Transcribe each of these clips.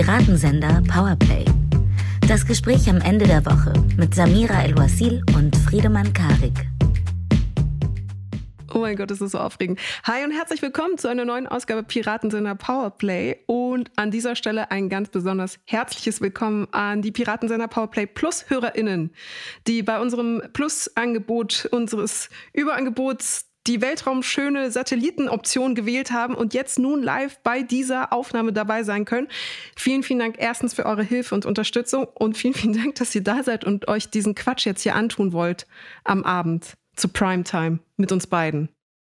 Piratensender Powerplay. Das Gespräch am Ende der Woche mit Samira El-Wasil und Friedemann Karik. Oh mein Gott, das ist so aufregend. Hi und herzlich willkommen zu einer neuen Ausgabe Piratensender Powerplay. Und an dieser Stelle ein ganz besonders herzliches Willkommen an die Piratensender Powerplay Plus HörerInnen, die bei unserem Plus-Angebot unseres Überangebots die weltraumschöne Satellitenoption gewählt haben und jetzt nun live bei dieser Aufnahme dabei sein können. Vielen, vielen Dank erstens für eure Hilfe und Unterstützung und vielen, vielen Dank, dass ihr da seid und euch diesen Quatsch jetzt hier antun wollt am Abend zu Primetime mit uns beiden.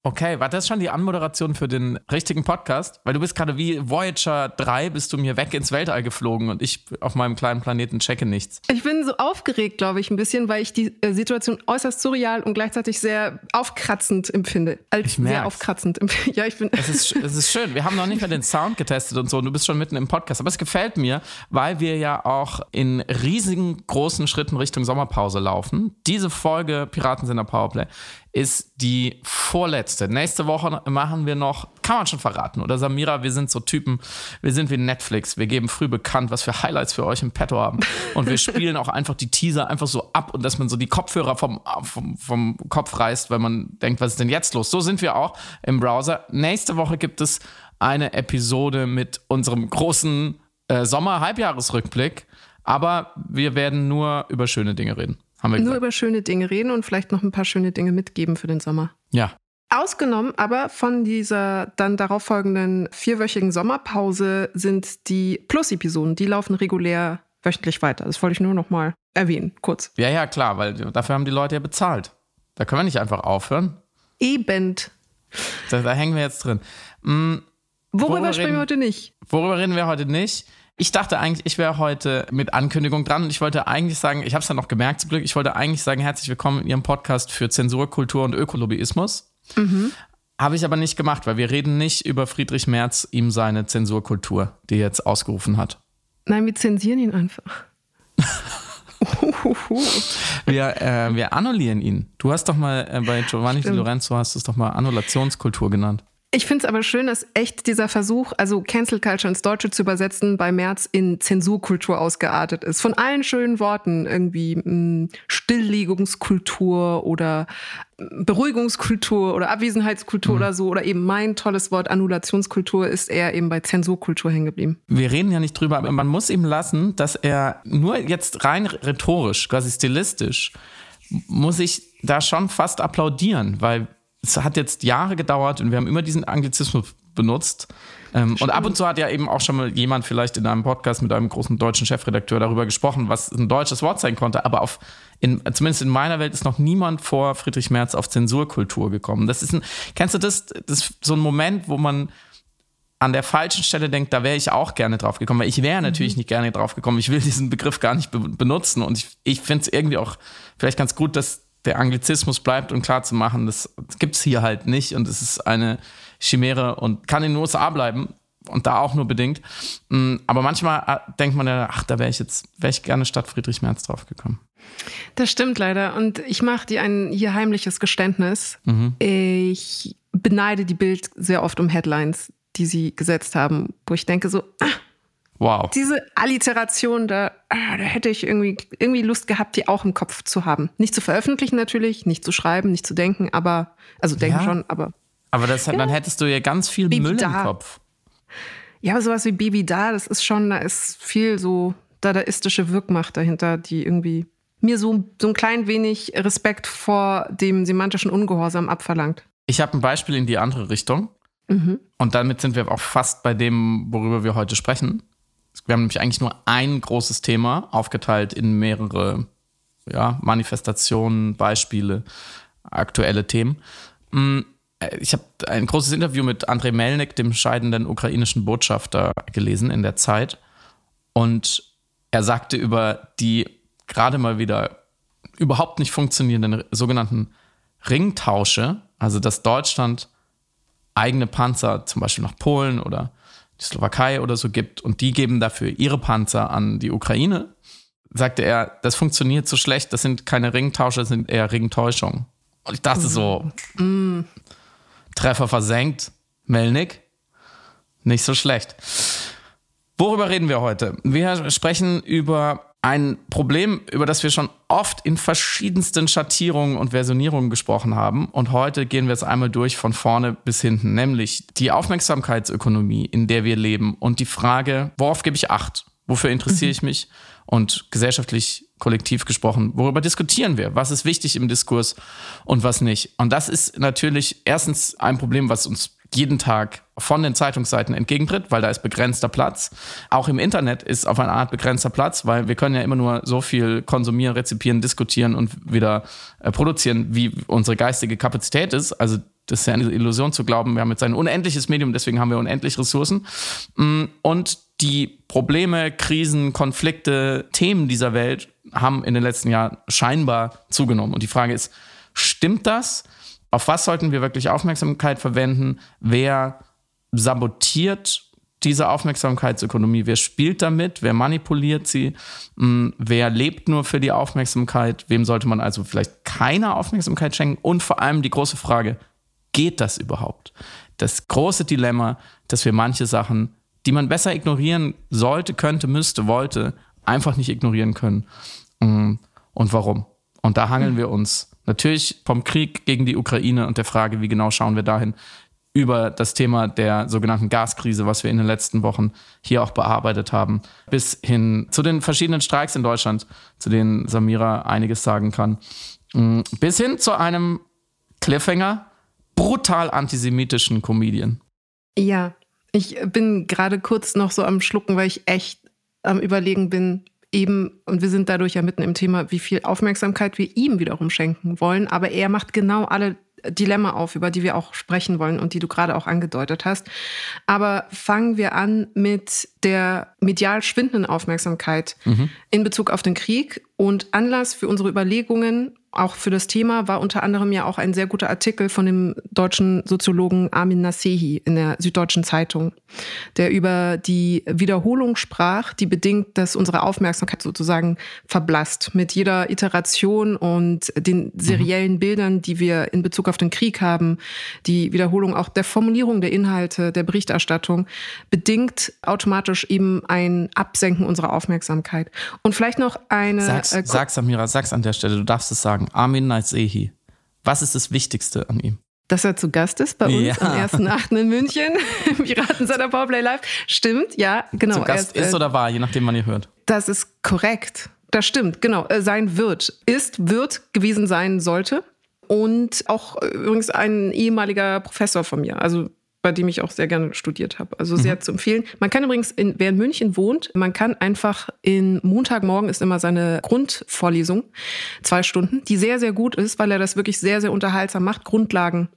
Okay, war das schon die Anmoderation für den richtigen Podcast? Weil du bist gerade wie Voyager 3, bist du mir weg ins Weltall geflogen und ich auf meinem kleinen Planeten checke nichts. Ich bin so aufgeregt, glaube ich, ein bisschen, weil ich die äh, Situation äußerst surreal und gleichzeitig sehr aufkratzend empfinde. Als ich merk's. sehr aufkratzend empfinde. Ja, ich bin. Es ist, es ist schön. Wir haben noch nicht mal den Sound getestet und so. Und du bist schon mitten im Podcast. Aber es gefällt mir, weil wir ja auch in riesigen großen Schritten Richtung Sommerpause laufen. Diese Folge Piratensender Powerplay ist die vorletzte. Nächste Woche machen wir noch, kann man schon verraten, oder Samira, wir sind so Typen, wir sind wie Netflix, wir geben früh bekannt, was für Highlights für euch im Petto haben. Und wir spielen auch einfach die Teaser einfach so ab und dass man so die Kopfhörer vom, vom, vom Kopf reißt, weil man denkt, was ist denn jetzt los? So sind wir auch im Browser. Nächste Woche gibt es eine Episode mit unserem großen äh, Sommer-Halbjahresrückblick. Aber wir werden nur über schöne Dinge reden. Haben wir Nur über schöne Dinge reden und vielleicht noch ein paar schöne Dinge mitgeben für den Sommer. Ja. Ausgenommen aber von dieser dann darauf folgenden vierwöchigen Sommerpause sind die Plus-Episoden, die laufen regulär wöchentlich weiter. Das wollte ich nur noch mal erwähnen, kurz. Ja, ja, klar, weil dafür haben die Leute ja bezahlt. Da können wir nicht einfach aufhören. Eben. Da, da hängen wir jetzt drin. Hm, worüber, worüber sprechen wir heute nicht? Worüber reden wir heute nicht? Ich dachte eigentlich, ich wäre heute mit Ankündigung dran und ich wollte eigentlich sagen, ich habe es ja noch gemerkt zum Glück, ich wollte eigentlich sagen, herzlich willkommen in Ihrem Podcast für Zensur, Kultur und Ökolobbyismus. Mhm. Habe ich aber nicht gemacht, weil wir reden nicht über Friedrich Merz, ihm seine Zensurkultur, die er jetzt ausgerufen hat. Nein, wir zensieren ihn einfach. wir, äh, wir annullieren ihn. Du hast doch mal äh, bei Giovanni Stimmt. Di Lorenzo hast du es doch mal Annulationskultur genannt. Ich finde es aber schön, dass echt dieser Versuch, also Cancel Culture ins Deutsche zu übersetzen, bei März in Zensurkultur ausgeartet ist. Von allen schönen Worten, irgendwie mh, hm, Stilllegungskultur oder hm, Beruhigungskultur oder Abwesenheitskultur mhm. oder so, oder eben mein tolles Wort Annulationskultur ist eher eben bei Zensurkultur hängen geblieben. Wir reden ja nicht drüber, aber man muss ihm lassen, dass er nur jetzt rein rhetorisch, quasi stilistisch, muss ich da schon fast applaudieren, weil es hat jetzt Jahre gedauert und wir haben immer diesen Anglizismus benutzt. Ähm, und ab und zu hat ja eben auch schon mal jemand vielleicht in einem Podcast mit einem großen deutschen Chefredakteur darüber gesprochen, was ein deutsches Wort sein konnte. Aber auf, in, zumindest in meiner Welt ist noch niemand vor Friedrich Merz auf Zensurkultur gekommen. Das ist ein, kennst du das? Das ist so ein Moment, wo man an der falschen Stelle denkt, da wäre ich auch gerne drauf gekommen, weil ich wäre mhm. natürlich mhm. nicht gerne drauf gekommen. Ich will diesen Begriff gar nicht be benutzen und ich, ich finde es irgendwie auch vielleicht ganz gut, dass der Anglizismus bleibt und klar zu machen, das gibt es hier halt nicht und es ist eine Chimäre und kann in den USA bleiben und da auch nur bedingt. Mm, aber manchmal äh, denkt man ja, ach, da wäre ich jetzt, wäre ich gerne statt Friedrich Merz drauf gekommen. Das stimmt leider. Und ich mache dir ein hier heimliches Geständnis. Mhm. Ich beneide die Bild sehr oft um Headlines, die sie gesetzt haben, wo ich denke so, ah, Wow. Diese Alliteration, da, ah, da hätte ich irgendwie, irgendwie Lust gehabt, die auch im Kopf zu haben. Nicht zu veröffentlichen natürlich, nicht zu schreiben, nicht zu denken, aber, also denken ja. schon, aber. Aber das, ja. dann hättest du ja ganz viel Baby Müll da. im Kopf. Ja, aber sowas wie Baby da, das ist schon, da ist viel so dadaistische Wirkmacht dahinter, die irgendwie mir so, so ein klein wenig Respekt vor dem semantischen Ungehorsam abverlangt. Ich habe ein Beispiel in die andere Richtung. Mhm. Und damit sind wir auch fast bei dem, worüber wir heute sprechen. Wir haben nämlich eigentlich nur ein großes Thema aufgeteilt in mehrere ja, Manifestationen, Beispiele, aktuelle Themen. Mm, ich habe ein großes Interview mit Andrei Melnik, dem scheidenden ukrainischen Botschafter, gelesen in der Zeit. Und er sagte über die gerade mal wieder überhaupt nicht funktionierenden sogenannten Ringtausche, also dass Deutschland eigene Panzer zum Beispiel nach Polen oder die Slowakei oder so gibt und die geben dafür ihre Panzer an die Ukraine, sagte er, das funktioniert so schlecht, das sind keine Ringtausche, das sind eher Ringtäuschungen. Und ich dachte so, mm. Treffer versenkt, Melnik, nicht so schlecht. Worüber reden wir heute? Wir sprechen über ein Problem, über das wir schon oft in verschiedensten Schattierungen und Versionierungen gesprochen haben. Und heute gehen wir es einmal durch von vorne bis hinten, nämlich die Aufmerksamkeitsökonomie, in der wir leben und die Frage, worauf gebe ich Acht? Wofür interessiere mhm. ich mich? Und gesellschaftlich, kollektiv gesprochen, worüber diskutieren wir? Was ist wichtig im Diskurs und was nicht? Und das ist natürlich erstens ein Problem, was uns jeden Tag von den Zeitungsseiten entgegentritt, weil da ist begrenzter Platz. Auch im Internet ist auf eine Art begrenzter Platz, weil wir können ja immer nur so viel konsumieren, rezipieren, diskutieren und wieder äh, produzieren, wie unsere geistige Kapazität ist. Also das ist ja eine Illusion zu glauben, wir haben jetzt ein unendliches Medium, deswegen haben wir unendlich Ressourcen. Mm, und die Probleme, Krisen, Konflikte, Themen dieser Welt haben in den letzten Jahren scheinbar zugenommen. Und die Frage ist, stimmt das? Auf was sollten wir wirklich Aufmerksamkeit verwenden? Wer sabotiert diese Aufmerksamkeitsökonomie? Wer spielt damit? Wer manipuliert sie? Hm, wer lebt nur für die Aufmerksamkeit? Wem sollte man also vielleicht keine Aufmerksamkeit schenken? Und vor allem die große Frage, geht das überhaupt? Das große Dilemma, dass wir manche Sachen, die man besser ignorieren sollte, könnte, müsste, wollte, einfach nicht ignorieren können. Hm, und warum? Und da hangeln wir uns natürlich vom Krieg gegen die Ukraine und der Frage, wie genau schauen wir dahin, über das Thema der sogenannten Gaskrise, was wir in den letzten Wochen hier auch bearbeitet haben, bis hin zu den verschiedenen Streiks in Deutschland, zu denen Samira einiges sagen kann, mm, bis hin zu einem Cliffhanger, brutal antisemitischen Comedian. Ja, ich bin gerade kurz noch so am Schlucken, weil ich echt am Überlegen bin, eben, und wir sind dadurch ja mitten im Thema, wie viel Aufmerksamkeit wir ihm wiederum schenken wollen. Aber er macht genau alle Dilemma auf, über die wir auch sprechen wollen und die du gerade auch angedeutet hast. Aber fangen wir an mit der medial schwindenden Aufmerksamkeit mhm. in Bezug auf den Krieg. Und Anlass für unsere Überlegungen auch für das Thema war unter anderem ja auch ein sehr guter Artikel von dem deutschen Soziologen Armin Nasehi in der Süddeutschen Zeitung, der über die Wiederholung sprach, die bedingt, dass unsere Aufmerksamkeit sozusagen verblasst mit jeder Iteration und den seriellen Bildern, die wir in Bezug auf den Krieg haben, die Wiederholung auch der Formulierung der Inhalte, der Berichterstattung, bedingt automatisch eben ein Absenken unserer Aufmerksamkeit. Und vielleicht noch eine. Sag's, äh, sag's Samira, sag's an der Stelle, du darfst es sagen. Armin Naisehi. Was ist das Wichtigste an ihm? Dass er zu Gast ist bei uns ja. am 1.8. in München im Piraten seiner Powerplay Live. Stimmt, ja, genau. Zu Gast ist, ist, oder war, je nachdem, wann ihr hört. Das ist korrekt. Das stimmt, genau. Äh, sein wird. Ist, wird gewesen sein sollte. Und auch äh, übrigens ein ehemaliger Professor von mir. Also bei dem ich auch sehr gerne studiert habe. Also sehr mhm. zu empfehlen. Man kann übrigens, in, wer in München wohnt, man kann einfach in Montagmorgen ist immer seine Grundvorlesung, zwei Stunden, die sehr, sehr gut ist, weil er das wirklich sehr, sehr unterhaltsam macht. Grundlagen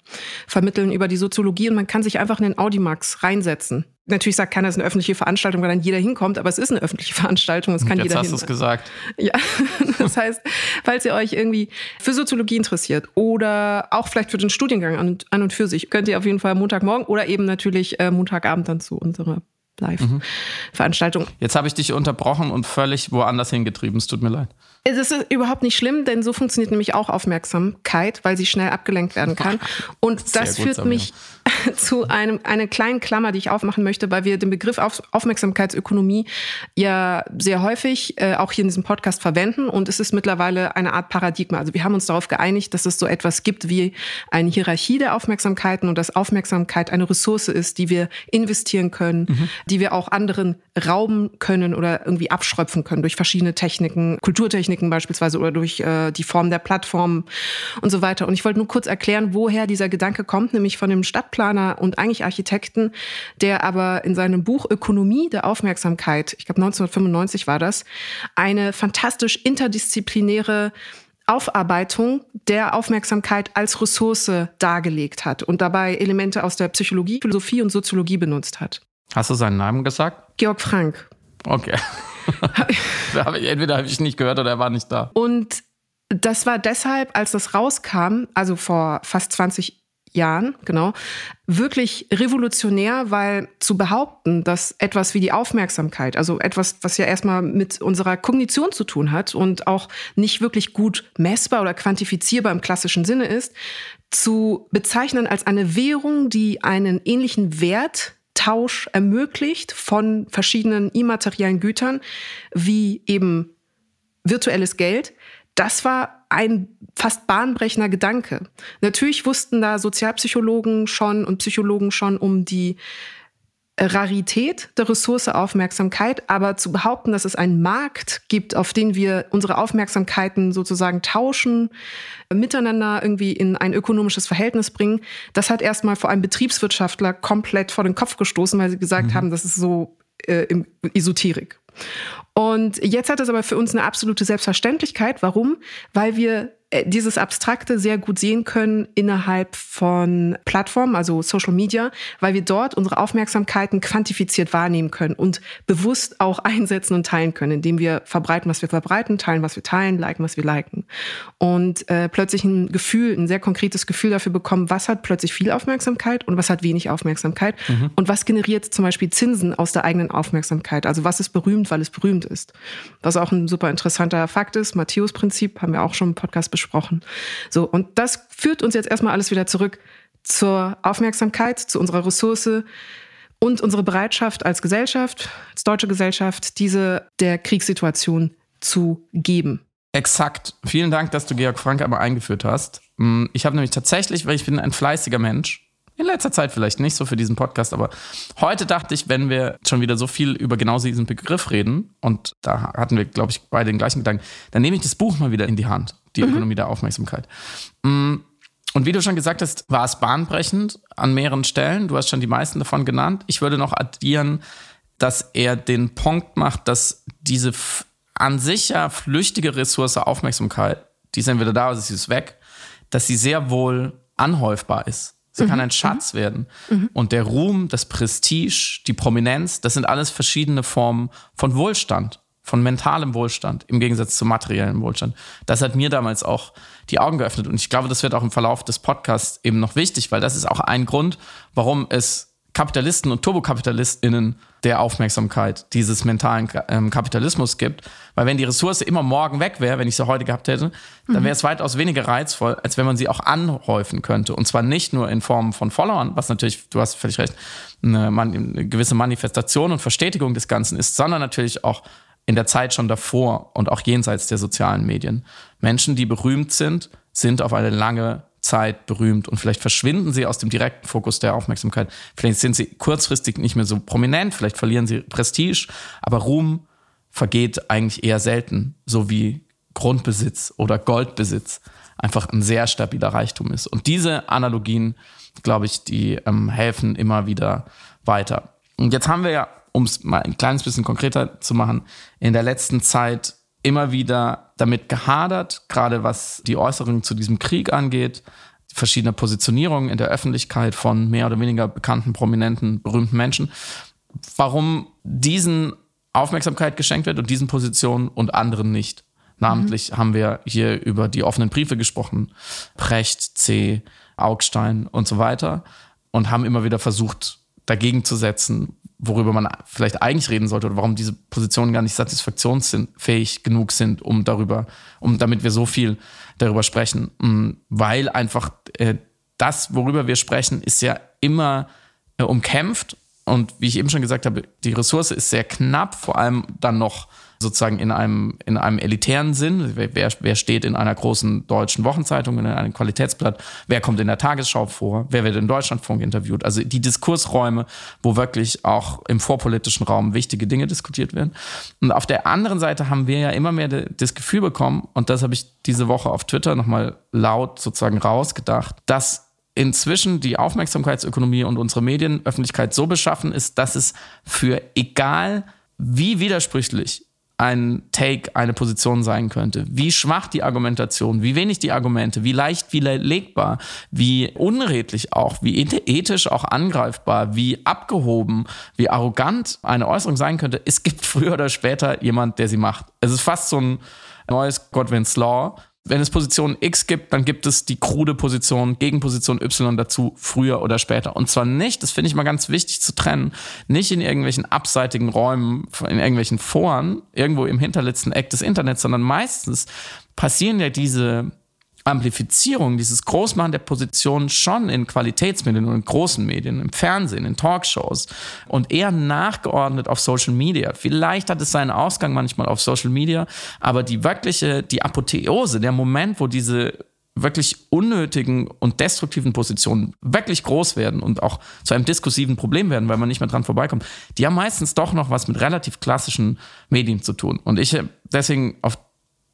vermitteln über die Soziologie und man kann sich einfach in den Audimax reinsetzen. Natürlich sagt keiner, es ist eine öffentliche Veranstaltung, weil dann jeder hinkommt, aber es ist eine öffentliche Veranstaltung, es kann Jetzt jeder hast du es gesagt. Ja, das heißt, falls ihr euch irgendwie für Soziologie interessiert oder auch vielleicht für den Studiengang an, an und für sich, könnt ihr auf jeden Fall Montagmorgen oder eben natürlich äh, Montagabend dann zu unserer Live-Veranstaltung. Mhm. Jetzt habe ich dich unterbrochen und völlig woanders hingetrieben. Es tut mir leid. Es ist überhaupt nicht schlimm, denn so funktioniert nämlich auch Aufmerksamkeit, weil sie schnell abgelenkt werden kann. Und das führt Samir. mich zu einem, einer kleinen Klammer, die ich aufmachen möchte, weil wir den Begriff Auf Aufmerksamkeitsökonomie ja sehr häufig äh, auch hier in diesem Podcast verwenden. Und es ist mittlerweile eine Art Paradigma. Also wir haben uns darauf geeinigt, dass es so etwas gibt wie eine Hierarchie der Aufmerksamkeiten und dass Aufmerksamkeit eine Ressource ist, die wir investieren können, mhm. die wir auch anderen rauben können oder irgendwie abschröpfen können durch verschiedene Techniken, Kulturtechniken beispielsweise oder durch äh, die Form der Plattformen und so weiter. Und ich wollte nur kurz erklären, woher dieser Gedanke kommt, nämlich von dem Stadtplaner und eigentlich Architekten, der aber in seinem Buch Ökonomie der Aufmerksamkeit, ich glaube 1995 war das, eine fantastisch interdisziplinäre Aufarbeitung der Aufmerksamkeit als Ressource dargelegt hat und dabei Elemente aus der Psychologie, Philosophie und Soziologie benutzt hat. Hast du seinen Namen gesagt? Georg Frank. Okay. entweder habe ich nicht gehört oder er war nicht da. Und das war deshalb, als das rauskam, also vor fast 20 Jahren, genau, wirklich revolutionär, weil zu behaupten, dass etwas wie die Aufmerksamkeit, also etwas, was ja erstmal mit unserer Kognition zu tun hat und auch nicht wirklich gut messbar oder quantifizierbar im klassischen Sinne ist, zu bezeichnen als eine Währung, die einen ähnlichen Wert Tausch ermöglicht von verschiedenen immateriellen Gütern, wie eben virtuelles Geld. Das war ein fast bahnbrechender Gedanke. Natürlich wussten da Sozialpsychologen schon und Psychologen schon um die Rarität der Ressource Aufmerksamkeit, aber zu behaupten, dass es einen Markt gibt, auf den wir unsere Aufmerksamkeiten sozusagen tauschen, miteinander irgendwie in ein ökonomisches Verhältnis bringen, das hat erstmal vor allem Betriebswirtschaftler komplett vor den Kopf gestoßen, weil sie gesagt mhm. haben, das ist so äh, Esoterik. Und jetzt hat es aber für uns eine absolute Selbstverständlichkeit. Warum? Weil wir dieses Abstrakte sehr gut sehen können innerhalb von Plattformen, also Social Media, weil wir dort unsere Aufmerksamkeiten quantifiziert wahrnehmen können und bewusst auch einsetzen und teilen können, indem wir verbreiten, was wir verbreiten, teilen, was wir teilen, liken, was wir liken. Und äh, plötzlich ein Gefühl, ein sehr konkretes Gefühl dafür bekommen, was hat plötzlich viel Aufmerksamkeit und was hat wenig Aufmerksamkeit mhm. und was generiert zum Beispiel Zinsen aus der eigenen Aufmerksamkeit. Also was ist berühmt, weil es berühmt ist. Was auch ein super interessanter Fakt ist, Matthäus-Prinzip, haben wir auch schon im Podcast besprochen. So, und das führt uns jetzt erstmal alles wieder zurück zur Aufmerksamkeit, zu unserer Ressource und unsere Bereitschaft als Gesellschaft, als deutsche Gesellschaft, diese der Kriegssituation zu geben. Exakt. Vielen Dank, dass du Georg Frank einmal eingeführt hast. Mm, ich habe nämlich tatsächlich, weil ich bin ein fleißiger Mensch, in letzter Zeit vielleicht nicht so für diesen Podcast, aber heute dachte ich, wenn wir schon wieder so viel über genau diesen Begriff reden, und da hatten wir, glaube ich, beide den gleichen Gedanken, dann nehme ich das Buch mal wieder in die Hand, die mhm. Ökonomie der Aufmerksamkeit. Mm, und wie du schon gesagt hast, war es bahnbrechend an mehreren Stellen. Du hast schon die meisten davon genannt. Ich würde noch addieren, dass er den Punkt macht, dass diese an sich ja flüchtige Ressource Aufmerksamkeit, die ist entweder da oder sie ist weg, dass sie sehr wohl anhäufbar ist. Sie mhm. kann ein Schatz mhm. werden. Mhm. Und der Ruhm, das Prestige, die Prominenz, das sind alles verschiedene Formen von Wohlstand, von mentalem Wohlstand im Gegensatz zu materiellem Wohlstand. Das hat mir damals auch die Augen geöffnet. Und ich glaube, das wird auch im Verlauf des Podcasts eben noch wichtig, weil das ist auch ein Grund, warum es Kapitalisten und TurbokapitalistInnen der Aufmerksamkeit dieses mentalen ähm, Kapitalismus gibt. Weil wenn die Ressource immer morgen weg wäre, wenn ich sie heute gehabt hätte, dann wäre es mhm. weitaus weniger reizvoll, als wenn man sie auch anhäufen könnte. Und zwar nicht nur in Form von Followern, was natürlich, du hast völlig recht, eine, eine gewisse Manifestation und Verstetigung des Ganzen ist, sondern natürlich auch in der Zeit schon davor und auch jenseits der sozialen Medien. Menschen, die berühmt sind, sind auf eine lange Zeit berühmt und vielleicht verschwinden sie aus dem direkten Fokus der Aufmerksamkeit. Vielleicht sind sie kurzfristig nicht mehr so prominent, vielleicht verlieren sie Prestige, aber Ruhm vergeht eigentlich eher selten, so wie Grundbesitz oder Goldbesitz einfach ein sehr stabiler Reichtum ist. Und diese Analogien, glaube ich, die ähm, helfen immer wieder weiter. Und jetzt haben wir ja, um es mal ein kleines bisschen konkreter zu machen, in der letzten Zeit immer wieder damit gehadert, gerade was die Äußerungen zu diesem Krieg angeht, verschiedene Positionierungen in der Öffentlichkeit von mehr oder weniger bekannten, prominenten, berühmten Menschen, warum diesen Aufmerksamkeit geschenkt wird und diesen Positionen und anderen nicht. Namentlich mhm. haben wir hier über die offenen Briefe gesprochen, Precht, C., Augstein und so weiter und haben immer wieder versucht, dagegen zu setzen, worüber man vielleicht eigentlich reden sollte oder warum diese Positionen gar nicht satisfaktionsfähig genug sind, um darüber, um damit wir so viel darüber sprechen. Mm, weil einfach äh, das, worüber wir sprechen, ist ja immer äh, umkämpft und wie ich eben schon gesagt habe, die Ressource ist sehr knapp, vor allem dann noch sozusagen in einem, in einem elitären Sinn. Wer, wer steht in einer großen deutschen Wochenzeitung, in einem Qualitätsblatt? Wer kommt in der Tagesschau vor? Wer wird in Deutschlandfunk interviewt? Also die Diskursräume, wo wirklich auch im vorpolitischen Raum wichtige Dinge diskutiert werden. Und auf der anderen Seite haben wir ja immer mehr das Gefühl bekommen, und das habe ich diese Woche auf Twitter nochmal laut sozusagen rausgedacht, dass inzwischen die Aufmerksamkeitsökonomie und unsere Medienöffentlichkeit so beschaffen ist, dass es für egal wie widersprüchlich ein Take, eine Position sein könnte, wie schwach die Argumentation, wie wenig die Argumente, wie leicht widerlegbar, wie unredlich auch, wie ethisch auch angreifbar, wie abgehoben, wie arrogant eine Äußerung sein könnte, es gibt früher oder später jemand, der sie macht. Es ist fast so ein neues Godwin's Law wenn es Position X gibt, dann gibt es die krude Position, Gegenposition Y dazu, früher oder später. Und zwar nicht, das finde ich mal ganz wichtig zu trennen, nicht in irgendwelchen abseitigen Räumen, in irgendwelchen Foren, irgendwo im hinterletzten Eck des Internets, sondern meistens passieren ja diese Amplifizierung, dieses Großmachen der Position schon in Qualitätsmedien und in großen Medien, im Fernsehen, in Talkshows und eher nachgeordnet auf Social Media. Vielleicht hat es seinen Ausgang manchmal auf Social Media, aber die wirkliche, die Apotheose, der Moment, wo diese wirklich unnötigen und destruktiven Positionen wirklich groß werden und auch zu einem diskursiven Problem werden, weil man nicht mehr dran vorbeikommt, die haben meistens doch noch was mit relativ klassischen Medien zu tun. Und ich deswegen auf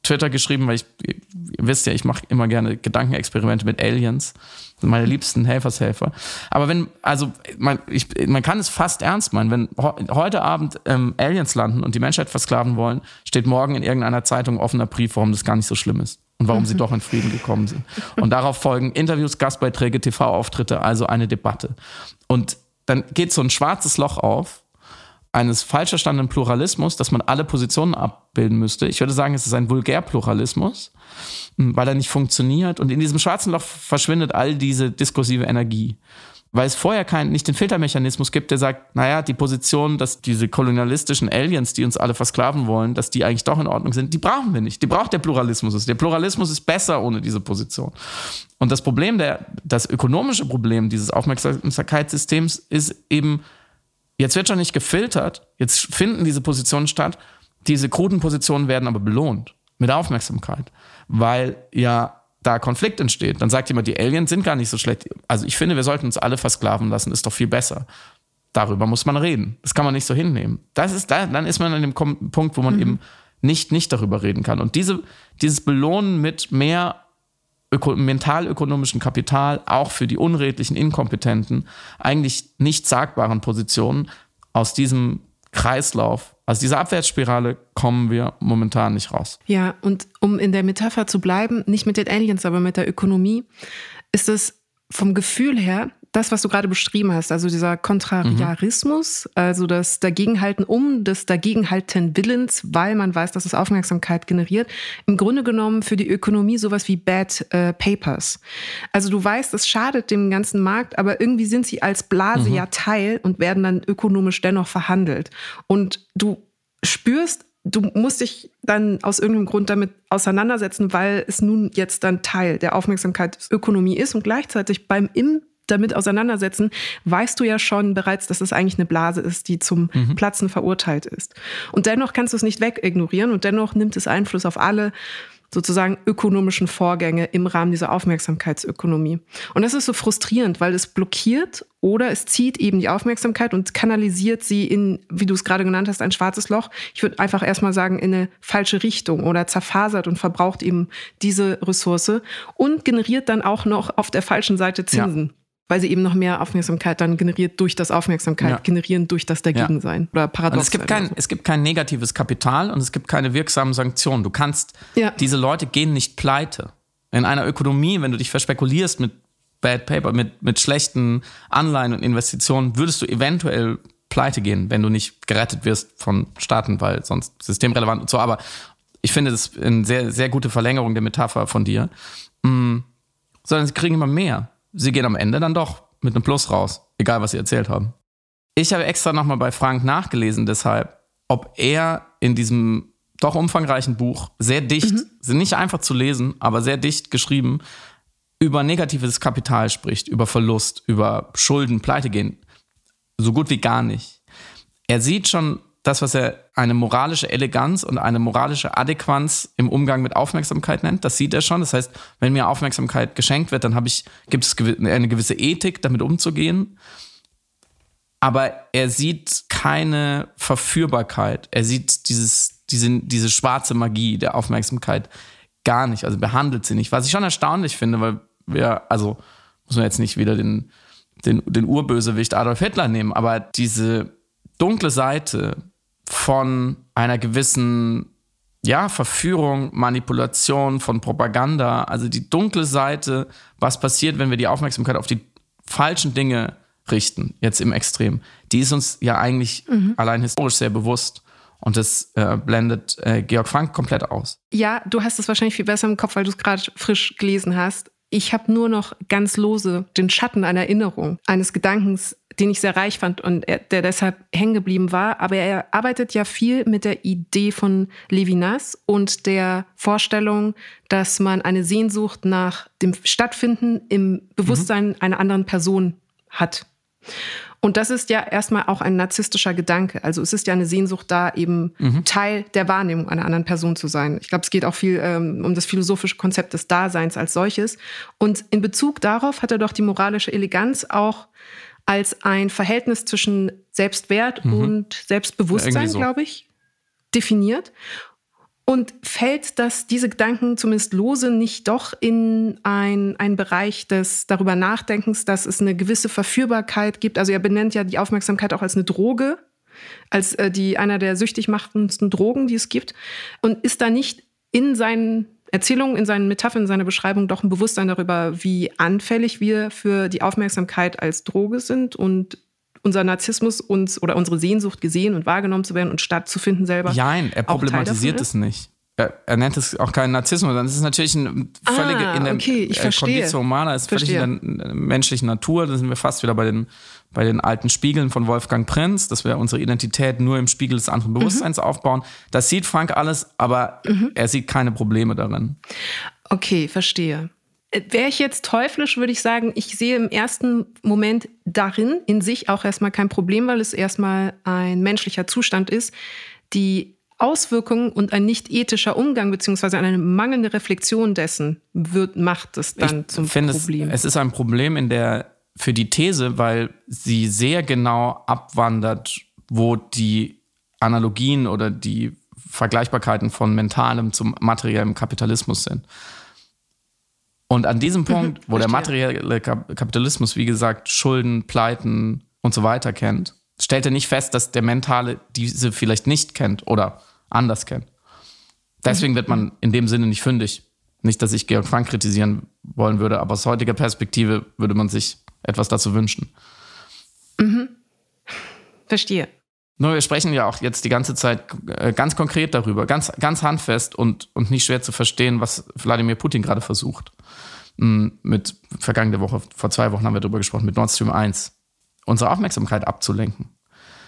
Twitter geschrieben, weil ich, ihr wisst ja, ich mache immer gerne Gedankenexperimente mit Aliens. Meine liebsten Helfershelfer. Aber wenn, also man, ich, man kann es fast ernst meinen, wenn heute Abend ähm, Aliens landen und die Menschheit versklaven wollen, steht morgen in irgendeiner Zeitung offener Brief, warum das gar nicht so schlimm ist und warum mhm. sie doch in Frieden gekommen sind. Und darauf folgen Interviews, Gastbeiträge, TV-Auftritte, also eine Debatte. Und dann geht so ein schwarzes Loch auf eines falsch verstandenen Pluralismus, dass man alle Positionen abbilden müsste. Ich würde sagen, es ist ein Vulgärpluralismus, hm, weil er nicht funktioniert. Und in diesem schwarzen Loch verschwindet all diese diskursive Energie. Weil es vorher kein, nicht den Filtermechanismus gibt, der sagt, naja, die Position, dass diese kolonialistischen Aliens, die uns alle versklaven wollen, dass die eigentlich doch in Ordnung sind, die brauchen wir nicht. Die braucht der Pluralismus. Der Pluralismus ist besser ohne diese Position. Und das Problem, der, das ökonomische Problem dieses Aufmerksamkeitssystems ist eben, Jetzt wird schon nicht gefiltert, jetzt finden diese Positionen statt. Diese kruden Positionen werden aber belohnt mit Aufmerksamkeit, weil ja da Konflikt entsteht. Dann sagt jemand, die Aliens sind gar nicht so schlecht. Also ich finde, wir sollten uns alle versklaven lassen, ist doch viel besser. Darüber muss man reden. Das kann man nicht so hinnehmen. Das ist da, dann ist man an dem Punkt, wo man mhm. eben nicht, nicht darüber reden kann. Und diese, dieses Belohnen mit mehr öko mentalökonomischen Kapital auch für die unredlichen, inkompetenten, eigentlich nicht sagbaren Positionen aus diesem Kreislauf, aus dieser Abwärtsspirale kommen wir momentan nicht raus. Ja, und um in der Metapher zu bleiben, nicht mit den Aliens, aber mit der Ökonomie, ist es vom Gefühl her das, was du gerade beschrieben hast, also dieser Kontrariarismus, mhm. also das Dagegenhalten um des Dagegenhalten Willens, weil man weiß, dass es Aufmerksamkeit generiert, im Grunde genommen für die Ökonomie sowas wie Bad äh, Papers. Also du weißt, es schadet dem ganzen Markt, aber irgendwie sind sie als Blase mhm. ja Teil und werden dann ökonomisch dennoch verhandelt. Und du spürst du musst dich dann aus irgendeinem Grund damit auseinandersetzen, weil es nun jetzt dann Teil der Aufmerksamkeitsökonomie ist und gleichzeitig beim im damit auseinandersetzen, weißt du ja schon bereits, dass es eigentlich eine Blase ist, die zum mhm. Platzen verurteilt ist. Und dennoch kannst du es nicht wegignorieren und dennoch nimmt es Einfluss auf alle sozusagen ökonomischen Vorgänge im Rahmen dieser Aufmerksamkeitsökonomie. Und das ist so frustrierend, weil es blockiert oder es zieht eben die Aufmerksamkeit und kanalisiert sie in, wie du es gerade genannt hast, ein schwarzes Loch. Ich würde einfach erstmal sagen, in eine falsche Richtung oder zerfasert und verbraucht eben diese Ressource und generiert dann auch noch auf der falschen Seite Zinsen. Ja weil sie eben noch mehr Aufmerksamkeit dann generiert durch das Aufmerksamkeit ja. generieren, durch das Dagegensein ja. oder paradox. es gibt, kein, so. es gibt kein negatives Kapital und es gibt keine wirksamen Sanktionen. Du kannst, ja. diese Leute gehen nicht pleite. In einer Ökonomie, wenn du dich verspekulierst mit Bad Paper, mit, mit schlechten Anleihen und Investitionen, würdest du eventuell pleite gehen, wenn du nicht gerettet wirst von Staaten, weil sonst systemrelevant und so. Aber ich finde das eine sehr, sehr gute Verlängerung der Metapher von dir. Mhm. Sondern sie kriegen immer mehr sie gehen am Ende dann doch mit einem Plus raus, egal was sie erzählt haben. Ich habe extra nochmal bei Frank nachgelesen, deshalb, ob er in diesem doch umfangreichen Buch sehr dicht, mhm. sind nicht einfach zu lesen, aber sehr dicht geschrieben, über negatives Kapital spricht, über Verlust, über Schulden, Pleite gehen. So gut wie gar nicht. Er sieht schon das, was er eine moralische Eleganz und eine moralische Adäquanz im Umgang mit Aufmerksamkeit nennt. Das sieht er schon. Das heißt, wenn mir Aufmerksamkeit geschenkt wird, dann gibt es eine gewisse Ethik, damit umzugehen. Aber er sieht keine Verführbarkeit. Er sieht dieses, diese, diese schwarze Magie der Aufmerksamkeit gar nicht. Also behandelt sie nicht. Was ich schon erstaunlich finde, weil wir, also muss man jetzt nicht wieder den, den, den Urbösewicht Adolf Hitler nehmen, aber diese dunkle Seite von einer gewissen ja, Verführung, Manipulation, von Propaganda, also die dunkle Seite, was passiert, wenn wir die Aufmerksamkeit auf die falschen Dinge richten, jetzt im Extrem, die ist uns ja eigentlich mhm. allein historisch sehr bewusst. Und das äh, blendet äh, Georg Frank komplett aus. Ja, du hast es wahrscheinlich viel besser im Kopf, weil du es gerade frisch gelesen hast. Ich habe nur noch ganz lose den Schatten einer Erinnerung, eines Gedankens, den ich sehr reich fand und er, der deshalb hängen geblieben war. Aber er arbeitet ja viel mit der Idee von Levinas und der Vorstellung, dass man eine Sehnsucht nach dem Stattfinden im Bewusstsein mhm. einer anderen Person hat. Und das ist ja erstmal auch ein narzisstischer Gedanke. Also es ist ja eine Sehnsucht da, eben mhm. Teil der Wahrnehmung einer anderen Person zu sein. Ich glaube, es geht auch viel ähm, um das philosophische Konzept des Daseins als solches. Und in Bezug darauf hat er doch die moralische Eleganz auch als ein Verhältnis zwischen Selbstwert mhm. und Selbstbewusstsein, so. glaube ich, definiert. Und fällt das, diese Gedanken zumindest lose nicht doch in ein, ein Bereich des darüber Nachdenkens, dass es eine gewisse Verführbarkeit gibt? Also er benennt ja die Aufmerksamkeit auch als eine Droge, als äh, die einer der süchtig machendsten Drogen, die es gibt. Und ist da nicht in seinen Erzählungen, in seinen Metaphern, in seiner Beschreibung doch ein Bewusstsein darüber, wie anfällig wir für die Aufmerksamkeit als Droge sind und unser Narzissmus uns oder unsere Sehnsucht gesehen und wahrgenommen zu werden und stattzufinden selber. Nein, er problematisiert es nicht. Er, er, nennt es auch keinen Narzissmus, dann ist es natürlich ein völlige ah, in der okay, ich äh, Conditio Humana, ist völlig in der menschlichen Natur. Da sind wir fast wieder bei den, bei den alten Spiegeln von Wolfgang Prinz, dass wir unsere Identität nur im Spiegel des anderen Bewusstseins mhm. aufbauen. Das sieht Frank alles, aber mhm. er sieht keine Probleme darin. Okay, verstehe. Wäre ich jetzt teuflisch, würde ich sagen, ich sehe im ersten Moment darin in sich auch erstmal kein Problem, weil es erstmal ein menschlicher Zustand ist. Die Auswirkungen und ein nicht ethischer Umgang beziehungsweise eine mangelnde Reflexion dessen wird, macht es dann ich zum Problem. Es, es ist ein Problem in der, für die These, weil sie sehr genau abwandert, wo die Analogien oder die Vergleichbarkeiten von mentalem zum materiellen Kapitalismus sind. Und an diesem mhm, Punkt, wo der materielle Kapitalismus, wie gesagt, Schulden, Pleiten und so weiter kennt, stellt er nicht fest, dass der mentale diese vielleicht nicht kennt oder anders kennt. Deswegen mhm. wird man in dem Sinne nicht fündig. Nicht, dass ich Georg Frank kritisieren wollen würde, aber aus heutiger Perspektive würde man sich etwas dazu wünschen. Mhm. Verstehe. Nur wir sprechen ja auch jetzt die ganze Zeit äh, ganz konkret darüber, ganz, ganz handfest und, und nicht schwer zu verstehen, was Wladimir Putin gerade versucht. Hm, mit vergangene Woche, vor zwei Wochen haben wir darüber gesprochen, mit Nord Stream 1, unsere Aufmerksamkeit abzulenken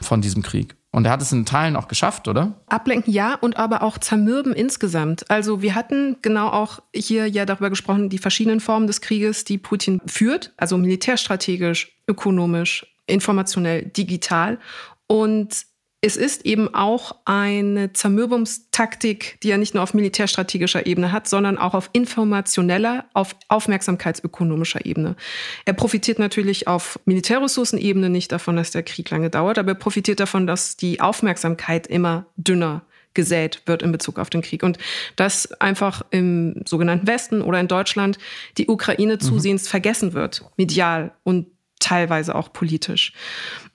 von diesem Krieg. Und er hat es in Teilen auch geschafft, oder? Ablenken ja und aber auch zermürben insgesamt. Also wir hatten genau auch hier ja darüber gesprochen, die verschiedenen Formen des Krieges, die Putin führt, also militärstrategisch, ökonomisch, informationell, digital. Und es ist eben auch eine Zermürbungstaktik, die er nicht nur auf militärstrategischer Ebene hat, sondern auch auf informationeller, auf aufmerksamkeitsökonomischer Ebene. Er profitiert natürlich auf Militärressourcenebene nicht davon, dass der Krieg lange dauert, aber er profitiert davon, dass die Aufmerksamkeit immer dünner gesät wird in Bezug auf den Krieg. Und dass einfach im sogenannten Westen oder in Deutschland die Ukraine mhm. zusehends vergessen wird, medial und teilweise auch politisch.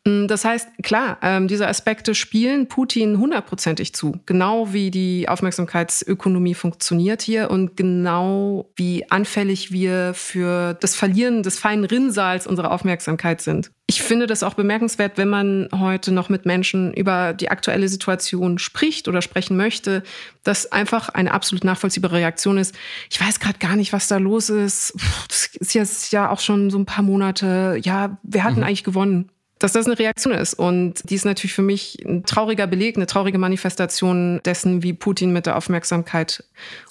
Mm, das heißt, klar, ähm, diese Aspekte spielen Putin hundertprozentig zu. Genau wie die Aufmerksamkeitsökonomie funktioniert hier und genau wie anfällig wir für das Verlieren des feinen Rinnsals unserer Aufmerksamkeit sind. Ich finde das auch bemerkenswert, wenn man heute noch mit Menschen über die aktuelle Situation spricht oder sprechen möchte, dass einfach eine absolut nachvollziehbare Reaktion ist. Ich weiß gerade gar nicht, was da los ist. Das ist jetzt ja auch schon so ein paar Monate. Ja, wir hatten mhm. eigentlich gewonnen dass das eine Reaktion ist. Und die ist natürlich für mich ein trauriger Beleg, eine traurige Manifestation dessen, wie Putin mit der Aufmerksamkeit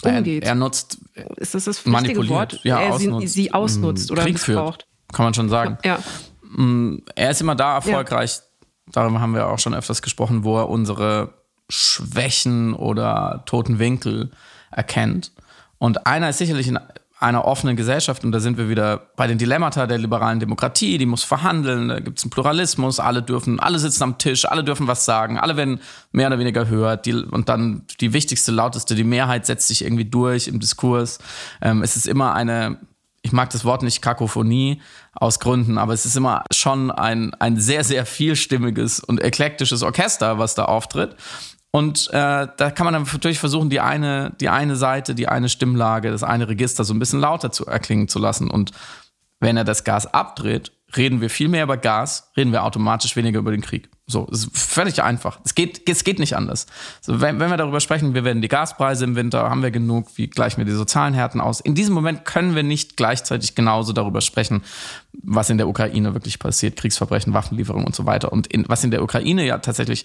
umgeht. Er, er nutzt, ist das das richtige Wort? Ja, er ausnutzt. Sie, sie ausnutzt oder Krieg missbraucht. Führt, kann man schon sagen. Ja. Mm, er ist immer da erfolgreich, ja. darüber haben wir auch schon öfters gesprochen, wo er unsere Schwächen oder toten Winkel erkennt. Und einer ist sicherlich ein einer offenen Gesellschaft, und da sind wir wieder bei den Dilemmata der liberalen Demokratie, die muss verhandeln, da gibt es einen Pluralismus, alle dürfen, alle sitzen am Tisch, alle dürfen was sagen, alle werden mehr oder weniger gehört, die, und dann die wichtigste, lauteste, die Mehrheit setzt sich irgendwie durch im Diskurs. Ähm, es ist immer eine, ich mag das Wort nicht Kakophonie aus Gründen, aber es ist immer schon ein, ein sehr, sehr vielstimmiges und eklektisches Orchester, was da auftritt. Und äh, da kann man dann natürlich versuchen, die eine, die eine Seite, die eine Stimmlage, das eine Register so ein bisschen lauter zu erklingen zu lassen. Und wenn er das Gas abdreht reden wir viel mehr über Gas, reden wir automatisch weniger über den Krieg. So, ist völlig einfach. Es geht, es geht nicht anders. So, wenn, wenn wir darüber sprechen, wir werden die Gaspreise im Winter, haben wir genug, wie gleichen wir die sozialen Härten aus? In diesem Moment können wir nicht gleichzeitig genauso darüber sprechen, was in der Ukraine wirklich passiert, Kriegsverbrechen, Waffenlieferungen und so weiter. Und in, was in der Ukraine ja tatsächlich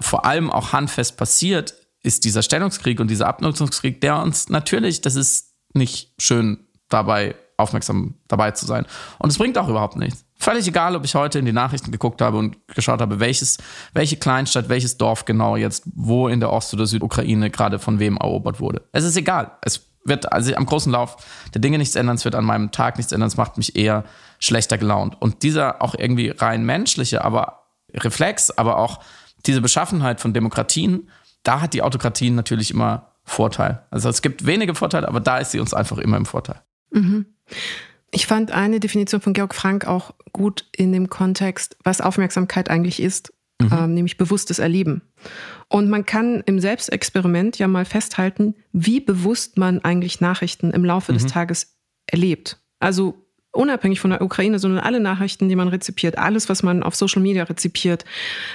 vor allem auch handfest passiert, ist dieser Stellungskrieg und dieser Abnutzungskrieg, der uns natürlich, das ist nicht schön dabei aufmerksam dabei zu sein. Und es bringt auch überhaupt nichts. Völlig egal, ob ich heute in die Nachrichten geguckt habe und geschaut habe, welches, welche Kleinstadt, welches Dorf genau jetzt, wo in der Ost- oder Südukraine gerade von wem erobert wurde. Es ist egal. Es wird also am großen Lauf der Dinge nichts ändern, es wird an meinem Tag nichts ändern, es macht mich eher schlechter gelaunt. Und dieser auch irgendwie rein menschliche, aber Reflex, aber auch diese Beschaffenheit von Demokratien, da hat die Autokratie natürlich immer Vorteil. Also es gibt wenige Vorteile, aber da ist sie uns einfach immer im Vorteil. Mhm. Ich fand eine Definition von Georg Frank auch gut in dem Kontext, was Aufmerksamkeit eigentlich ist, mhm. ähm, nämlich bewusstes Erleben. Und man kann im Selbstexperiment ja mal festhalten, wie bewusst man eigentlich Nachrichten im Laufe mhm. des Tages erlebt. Also unabhängig von der Ukraine, sondern alle Nachrichten, die man rezipiert, alles, was man auf Social Media rezipiert,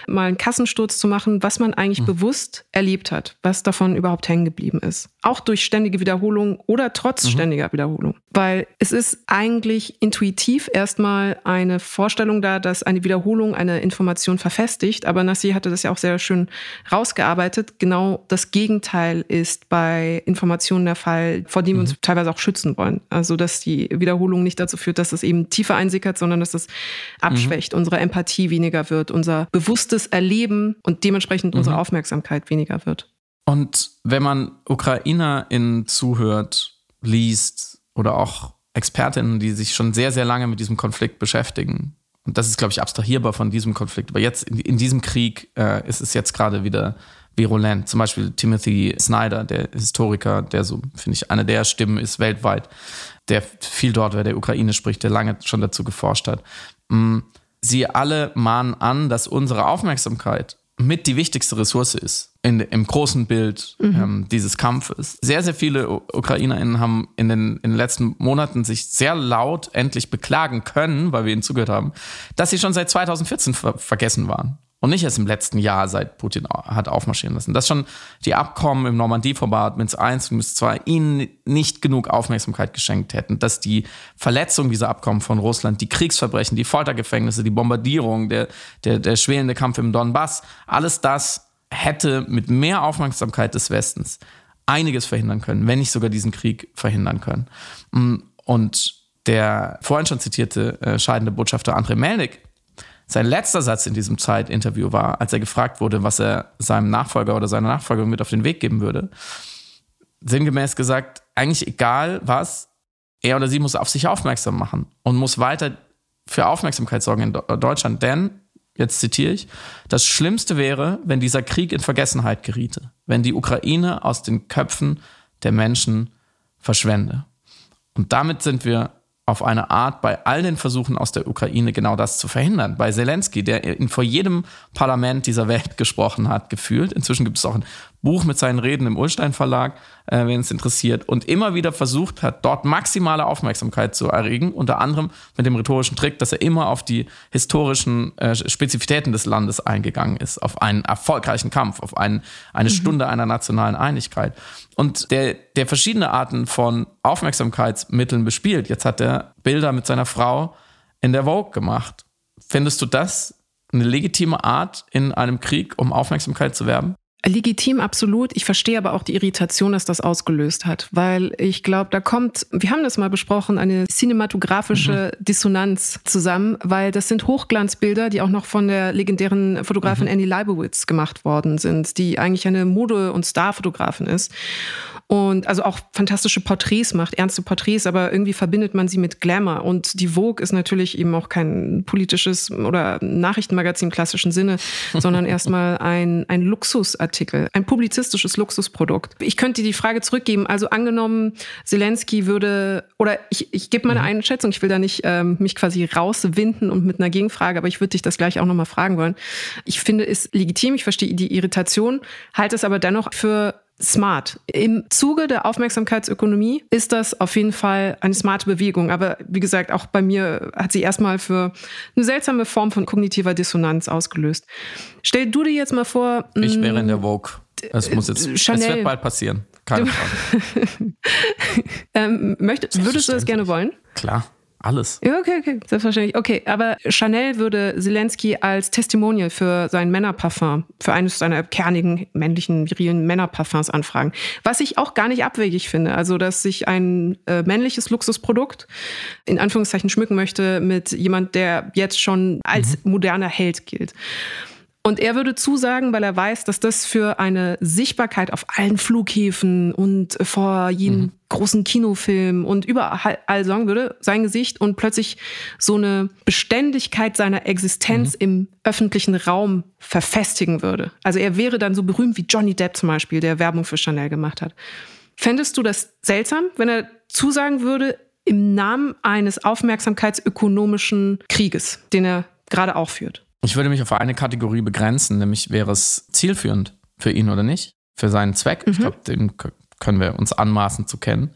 mal einen Kassensturz zu machen, was man eigentlich mhm. bewusst erlebt hat, was davon überhaupt hängen geblieben ist. Auch durch ständige Wiederholung oder trotz mhm. ständiger Wiederholung. Weil es ist eigentlich intuitiv erstmal eine Vorstellung da, dass eine Wiederholung eine Information verfestigt. Aber Nassi hatte das ja auch sehr schön rausgearbeitet. Genau das Gegenteil ist bei Informationen der Fall, vor dem wir uns mhm. teilweise auch schützen wollen. Also, dass die Wiederholung nicht dazu führt, führt, dass es eben tiefer einsickert, sondern dass es abschwächt, mhm. unsere Empathie weniger wird, unser bewusstes Erleben und dementsprechend mhm. unsere Aufmerksamkeit weniger wird. Und wenn man UkrainerInnen zuhört, liest oder auch Expertinnen, die sich schon sehr, sehr lange mit diesem Konflikt beschäftigen, und das ist, glaube ich, abstrahierbar von diesem Konflikt, aber jetzt in, in diesem Krieg äh, ist es jetzt gerade wieder virulent. Zum Beispiel Timothy Snyder, der Historiker, der so, finde ich, eine der Stimmen ist weltweit, der viel dort wer der Ukraine spricht, der lange schon dazu geforscht hat. Mm, sie alle mahnen an, dass unsere Aufmerksamkeit mit die wichtigste Ressource ist in, im großen Bild mhm. ähm, dieses Kampfes. Sehr, sehr viele UkrainerInnen haben in den, in den letzten Monaten sich sehr laut endlich beklagen können, weil wir ihnen zugehört haben, dass sie schon seit 2014 ver vergessen waren. Und nicht erst im letzten Jahr, seit Putin hat aufmarschieren lassen. Dass schon die Abkommen im Normandie-Format, Minsk I und Minsk II, ihnen nicht genug Aufmerksamkeit geschenkt hätten. Dass die Verletzung dieser Abkommen von Russland, die Kriegsverbrechen, die Foltergefängnisse, die Bombardierung, der, der, der schwelende Kampf im Donbass, alles das hätte mit mehr Aufmerksamkeit des Westens einiges verhindern können, wenn nicht sogar diesen Krieg verhindern können. Und der vorhin schon zitierte äh, scheidende Botschafter Andrei Melnik sein letzter Satz in diesem Zeitinterview war, als er gefragt wurde, was er seinem Nachfolger oder seiner Nachfolgerin mit auf den Weg geben würde, sinngemäß gesagt, eigentlich egal was, er oder sie muss auf sich aufmerksam machen und muss weiter für Aufmerksamkeit sorgen in Deutschland. Denn, jetzt zitiere ich, das Schlimmste wäre, wenn dieser Krieg in Vergessenheit geriete, wenn die Ukraine aus den Köpfen der Menschen verschwende. Und damit sind wir auf eine Art bei all den Versuchen aus der Ukraine genau das zu verhindern. Bei Zelensky, der in, vor jedem Parlament dieser Welt gesprochen hat, gefühlt. Inzwischen gibt es auch ein Buch mit seinen Reden im Ulstein Verlag, äh, wenn es interessiert. Und immer wieder versucht hat, dort maximale Aufmerksamkeit zu erregen. Unter anderem mit dem rhetorischen Trick, dass er immer auf die historischen äh, Spezifitäten des Landes eingegangen ist. Auf einen erfolgreichen Kampf, auf einen, eine mhm. Stunde einer nationalen Einigkeit und der, der verschiedene Arten von Aufmerksamkeitsmitteln bespielt. Jetzt hat er Bilder mit seiner Frau in der Vogue gemacht. Findest du das eine legitime Art in einem Krieg, um Aufmerksamkeit zu werben? Legitim, absolut. Ich verstehe aber auch die Irritation, dass das ausgelöst hat, weil ich glaube, da kommt, wir haben das mal besprochen, eine cinematografische mhm. Dissonanz zusammen, weil das sind Hochglanzbilder, die auch noch von der legendären Fotografin mhm. Annie Leibowitz gemacht worden sind, die eigentlich eine Mode- und Starfotografin ist und also auch fantastische Porträts macht, ernste Porträts, aber irgendwie verbindet man sie mit Glamour. Und die Vogue ist natürlich eben auch kein politisches oder Nachrichtenmagazin im klassischen Sinne, sondern erstmal ein, ein Luxusartikel, ein publizistisches Luxusprodukt. Ich könnte die Frage zurückgeben. Also angenommen, Zelensky würde, oder ich, ich gebe meine mhm. Einschätzung, ich will da nicht ähm, mich quasi rauswinden und mit einer Gegenfrage, aber ich würde dich das gleich auch nochmal fragen wollen. Ich finde es legitim, ich verstehe die Irritation, halte es aber dennoch für smart. Im Zuge der Aufmerksamkeitsökonomie ist das auf jeden Fall eine smarte Bewegung. Aber wie gesagt, auch bei mir hat sie erstmal für eine seltsame Form von kognitiver Dissonanz ausgelöst. Stell du dir jetzt mal vor. Ich wäre in der Vogue. Es muss jetzt, Chanel. es wird bald passieren. Keine Frage. ähm, möchtest, würdest du das gerne wollen? Klar. Alles. Okay, okay, selbstverständlich. Okay, aber Chanel würde Zelensky als Testimonial für sein Männerparfum, für eines seiner kernigen, männlichen, virilen Männerparfums anfragen. Was ich auch gar nicht abwegig finde. Also, dass sich ein äh, männliches Luxusprodukt in Anführungszeichen schmücken möchte mit jemand, der jetzt schon als mhm. moderner Held gilt. Und er würde zusagen, weil er weiß, dass das für eine Sichtbarkeit auf allen Flughäfen und vor jedem mhm. großen Kinofilm und überall sorgen würde, sein Gesicht und plötzlich so eine Beständigkeit seiner Existenz mhm. im öffentlichen Raum verfestigen würde. Also er wäre dann so berühmt wie Johnny Depp zum Beispiel, der Werbung für Chanel gemacht hat. Fändest du das seltsam, wenn er zusagen würde, im Namen eines aufmerksamkeitsökonomischen Krieges, den er gerade auch führt? Ich würde mich auf eine Kategorie begrenzen, nämlich wäre es zielführend für ihn oder nicht, für seinen Zweck. Mhm. Ich glaube, den können wir uns anmaßen zu kennen.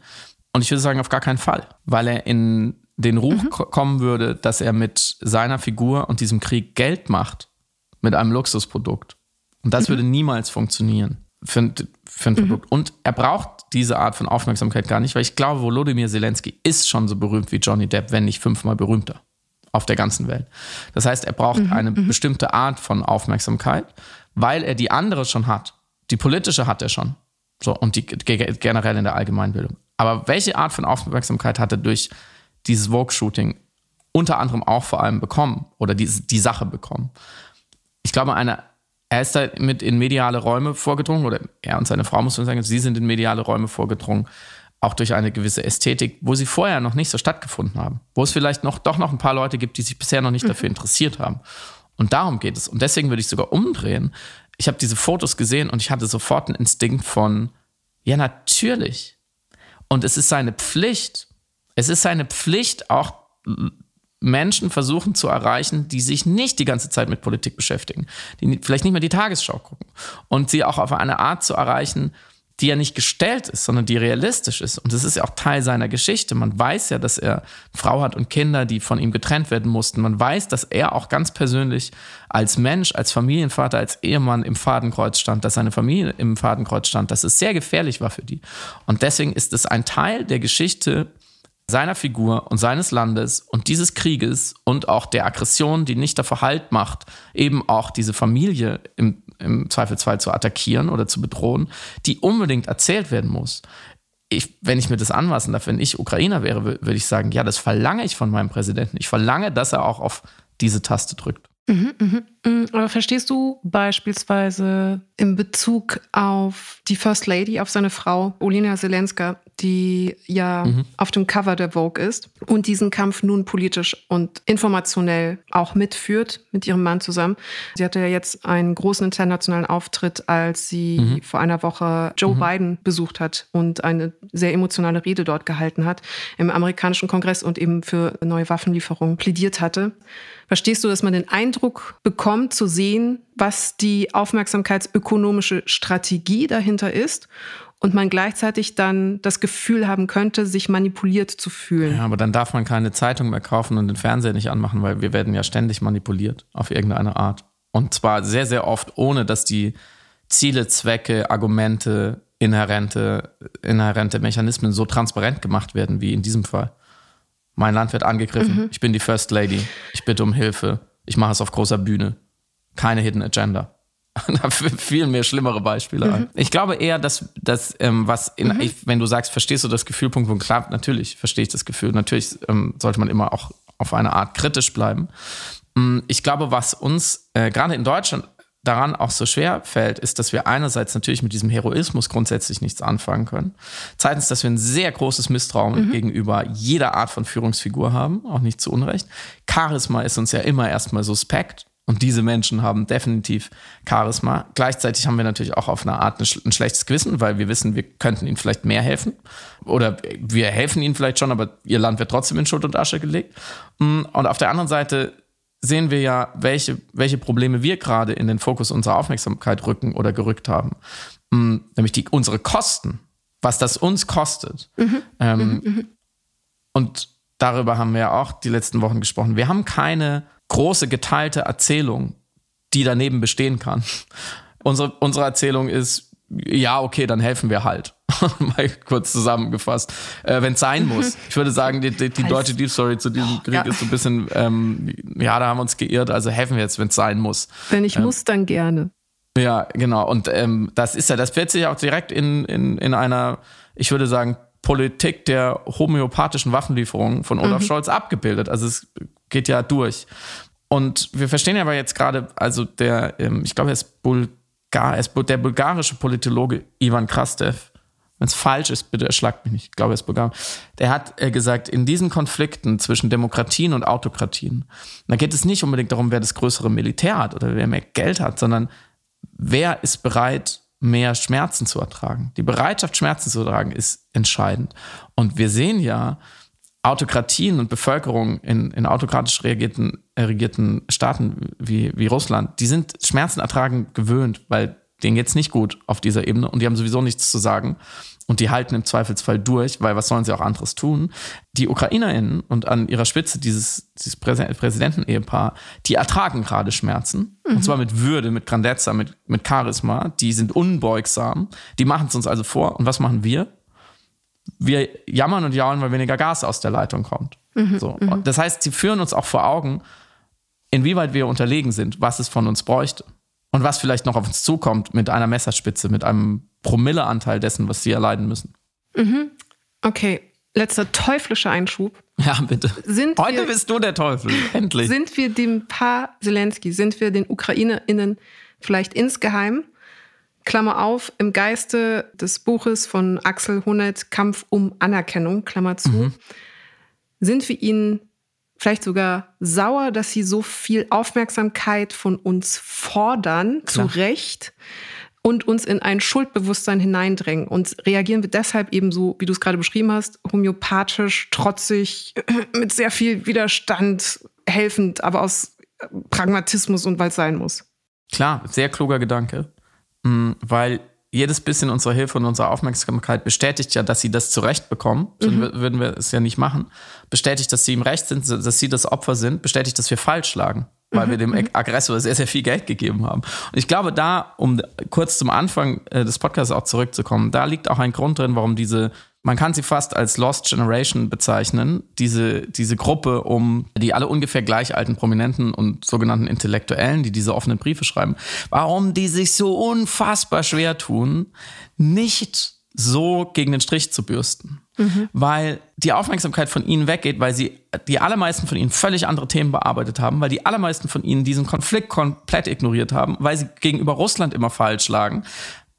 Und ich würde sagen, auf gar keinen Fall, weil er in den Ruf mhm. kommen würde, dass er mit seiner Figur und diesem Krieg Geld macht mit einem Luxusprodukt. Und das mhm. würde niemals funktionieren für, ein, für ein mhm. Produkt. Und er braucht diese Art von Aufmerksamkeit gar nicht, weil ich glaube, Volodymyr Zelensky ist schon so berühmt wie Johnny Depp, wenn nicht fünfmal berühmter auf der ganzen Welt. Das heißt, er braucht mhm, eine mhm. bestimmte Art von Aufmerksamkeit, weil er die andere schon hat. Die politische hat er schon. So, und die generell in der Allgemeinbildung. Aber welche Art von Aufmerksamkeit hat er durch dieses Vogue-Shooting unter anderem auch vor allem bekommen oder die, die Sache bekommen? Ich glaube, eine, er ist da mit in mediale Räume vorgedrungen, oder er und seine Frau, muss man sagen, sie sind in mediale Räume vorgedrungen, auch durch eine gewisse Ästhetik, wo sie vorher noch nicht so stattgefunden haben. Wo es vielleicht noch doch noch ein paar Leute gibt, die sich bisher noch nicht mhm. dafür interessiert haben. Und darum geht es. Und deswegen würde ich sogar umdrehen. Ich habe diese Fotos gesehen und ich hatte sofort einen Instinkt von, ja, natürlich. Und es ist seine Pflicht. Es ist seine Pflicht, auch Menschen versuchen zu erreichen, die sich nicht die ganze Zeit mit Politik beschäftigen, die vielleicht nicht mehr die Tagesschau gucken und sie auch auf eine Art zu erreichen, die ja nicht gestellt ist, sondern die realistisch ist. Und das ist ja auch Teil seiner Geschichte. Man weiß ja, dass er Frau hat und Kinder, die von ihm getrennt werden mussten. Man weiß, dass er auch ganz persönlich als Mensch, als Familienvater, als Ehemann im Fadenkreuz stand, dass seine Familie im Fadenkreuz stand, dass es sehr gefährlich war für die. Und deswegen ist es ein Teil der Geschichte seiner Figur und seines Landes und dieses Krieges und auch der Aggression, die nicht davor Halt macht, eben auch diese Familie im im Zweifelsfall zu attackieren oder zu bedrohen, die unbedingt erzählt werden muss. Ich, wenn ich mir das anmaßen darf, wenn ich Ukrainer wäre, würde ich sagen, ja, das verlange ich von meinem Präsidenten. Ich verlange, dass er auch auf diese Taste drückt. Mhm, mhm, mhm. Aber verstehst du beispielsweise in Bezug auf die First Lady, auf seine Frau, Olena Zelenska, die ja mhm. auf dem Cover der Vogue ist und diesen Kampf nun politisch und informationell auch mitführt mit ihrem Mann zusammen. Sie hatte ja jetzt einen großen internationalen Auftritt, als sie mhm. vor einer Woche Joe mhm. Biden besucht hat und eine sehr emotionale Rede dort gehalten hat im amerikanischen Kongress und eben für neue Waffenlieferungen plädiert hatte. Verstehst du, dass man den Eindruck bekommt, zu sehen, was die aufmerksamkeitsökonomische Strategie dahinter ist und man gleichzeitig dann das Gefühl haben könnte, sich manipuliert zu fühlen. Ja, aber dann darf man keine Zeitung mehr kaufen und den Fernseher nicht anmachen, weil wir werden ja ständig manipuliert auf irgendeine Art. Und zwar sehr, sehr oft, ohne dass die Ziele, Zwecke, Argumente, inhärente, inhärente Mechanismen so transparent gemacht werden wie in diesem Fall. Mein Land wird angegriffen. Mhm. Ich bin die First Lady. Ich bitte um Hilfe. Ich mache es auf großer Bühne. Keine Hidden Agenda. da fielen mir schlimmere Beispiele mhm. ein. Ich glaube eher, dass, dass ähm, was, in, mhm. ich, wenn du sagst, verstehst du das Gefühl, Punkt, Punkt, klar, natürlich verstehe ich das Gefühl. Natürlich ähm, sollte man immer auch auf eine Art kritisch bleiben. Ähm, ich glaube, was uns äh, gerade in Deutschland daran auch so schwer fällt, ist, dass wir einerseits natürlich mit diesem Heroismus grundsätzlich nichts anfangen können. Zweitens, dass wir ein sehr großes Misstrauen mhm. gegenüber jeder Art von Führungsfigur haben, auch nicht zu Unrecht. Charisma ist uns ja immer erstmal suspekt. Und diese Menschen haben definitiv Charisma. Gleichzeitig haben wir natürlich auch auf eine Art ein schlechtes Gewissen, weil wir wissen, wir könnten ihnen vielleicht mehr helfen. Oder wir helfen ihnen vielleicht schon, aber ihr Land wird trotzdem in Schutt und Asche gelegt. Mm, und auf der anderen Seite sehen wir ja, welche, welche Probleme wir gerade in den Fokus unserer Aufmerksamkeit rücken oder gerückt haben. mh, nämlich die, unsere Kosten, was das uns kostet. Mhm. Ähm, mhm. mhm. Und darüber haben wir auch die letzten Wochen gesprochen. Wir haben keine große geteilte Erzählung, die daneben bestehen kann. Unsere, unsere Erzählung ist, ja, okay, dann helfen wir halt. Mal kurz zusammengefasst. Äh, Wenn es sein muss. Ich würde sagen, die, die, die deutsche Deep Story zu diesem Krieg ja. ist so ein bisschen, ähm, ja, da haben wir uns geirrt, also helfen wir jetzt, wenn es sein muss. Wenn ich ähm, muss, dann gerne. Ja, genau. Und ähm, das ist ja, das wird sich auch direkt in, in, in einer, ich würde sagen, Politik der homöopathischen Waffenlieferung von Olaf mhm. Scholz abgebildet. Also es geht ja durch. Und wir verstehen ja aber jetzt gerade, also der, ähm, ich glaube, er ist Bulgar, er ist der bulgarische Politologe Ivan Krastev. Wenn es falsch ist, bitte erschlagt mich nicht. Ich glaube, er ist Bulgar. Der hat äh, gesagt, in diesen Konflikten zwischen Demokratien und Autokratien, da geht es nicht unbedingt darum, wer das größere Militär hat oder wer mehr Geld hat, sondern wer ist bereit, mehr Schmerzen zu ertragen. Die Bereitschaft, Schmerzen zu ertragen, ist entscheidend. Und wir sehen ja, Autokratien und Bevölkerung in, in autokratisch reagierten, äh, regierten Staaten wie, wie Russland, die sind Schmerzen ertragen gewöhnt, weil denen geht's nicht gut auf dieser Ebene und die haben sowieso nichts zu sagen. Und die halten im Zweifelsfall durch, weil was sollen sie auch anderes tun? Die UkrainerInnen und an ihrer Spitze dieses, dieses Präsidentenehepaar, die ertragen gerade Schmerzen. Mhm. Und zwar mit Würde, mit Grandezza, mit, mit Charisma. Die sind unbeugsam. Die machen es uns also vor. Und was machen wir? Wir jammern und jaulen, weil weniger Gas aus der Leitung kommt. Mhm. So. Mhm. Das heißt, sie führen uns auch vor Augen, inwieweit wir unterlegen sind, was es von uns bräuchte. Und was vielleicht noch auf uns zukommt mit einer Messerspitze, mit einem Promilleanteil dessen, was sie erleiden müssen. Mhm. Okay, letzter teuflischer Einschub. Ja, bitte. Sind Heute wir, bist du der Teufel, endlich. Sind wir dem Paar Zelensky, sind wir den UkrainerInnen vielleicht insgeheim, Klammer auf, im Geiste des Buches von Axel Honneth, Kampf um Anerkennung, Klammer zu, mhm. sind wir ihnen vielleicht sogar sauer, dass sie so viel Aufmerksamkeit von uns fordern, Klar. zu Recht, und uns in ein Schuldbewusstsein hineindrängen. Und reagieren wir deshalb eben so, wie du es gerade beschrieben hast, homöopathisch, trotzig, mit sehr viel Widerstand, helfend, aber aus Pragmatismus und weil es sein muss. Klar, sehr kluger Gedanke, mm, weil jedes bisschen unserer Hilfe und unserer Aufmerksamkeit bestätigt ja, dass sie das zurecht bekommen. Sonst mhm. würden wir es ja nicht machen. Bestätigt, dass sie im Recht sind, dass sie das Opfer sind. Bestätigt, dass wir falsch lagen, weil mhm. wir dem mhm. Aggressor sehr, sehr viel Geld gegeben haben. Und ich glaube, da, um kurz zum Anfang äh, des Podcasts auch zurückzukommen, da liegt auch ein Grund drin, warum diese man kann sie fast als Lost Generation bezeichnen, diese, diese Gruppe um die alle ungefähr gleich alten Prominenten und sogenannten Intellektuellen, die diese offenen Briefe schreiben, warum die sich so unfassbar schwer tun, nicht so gegen den Strich zu bürsten. Mhm. Weil die Aufmerksamkeit von ihnen weggeht, weil sie die allermeisten von ihnen völlig andere Themen bearbeitet haben, weil die allermeisten von ihnen diesen Konflikt komplett ignoriert haben, weil sie gegenüber Russland immer falsch lagen,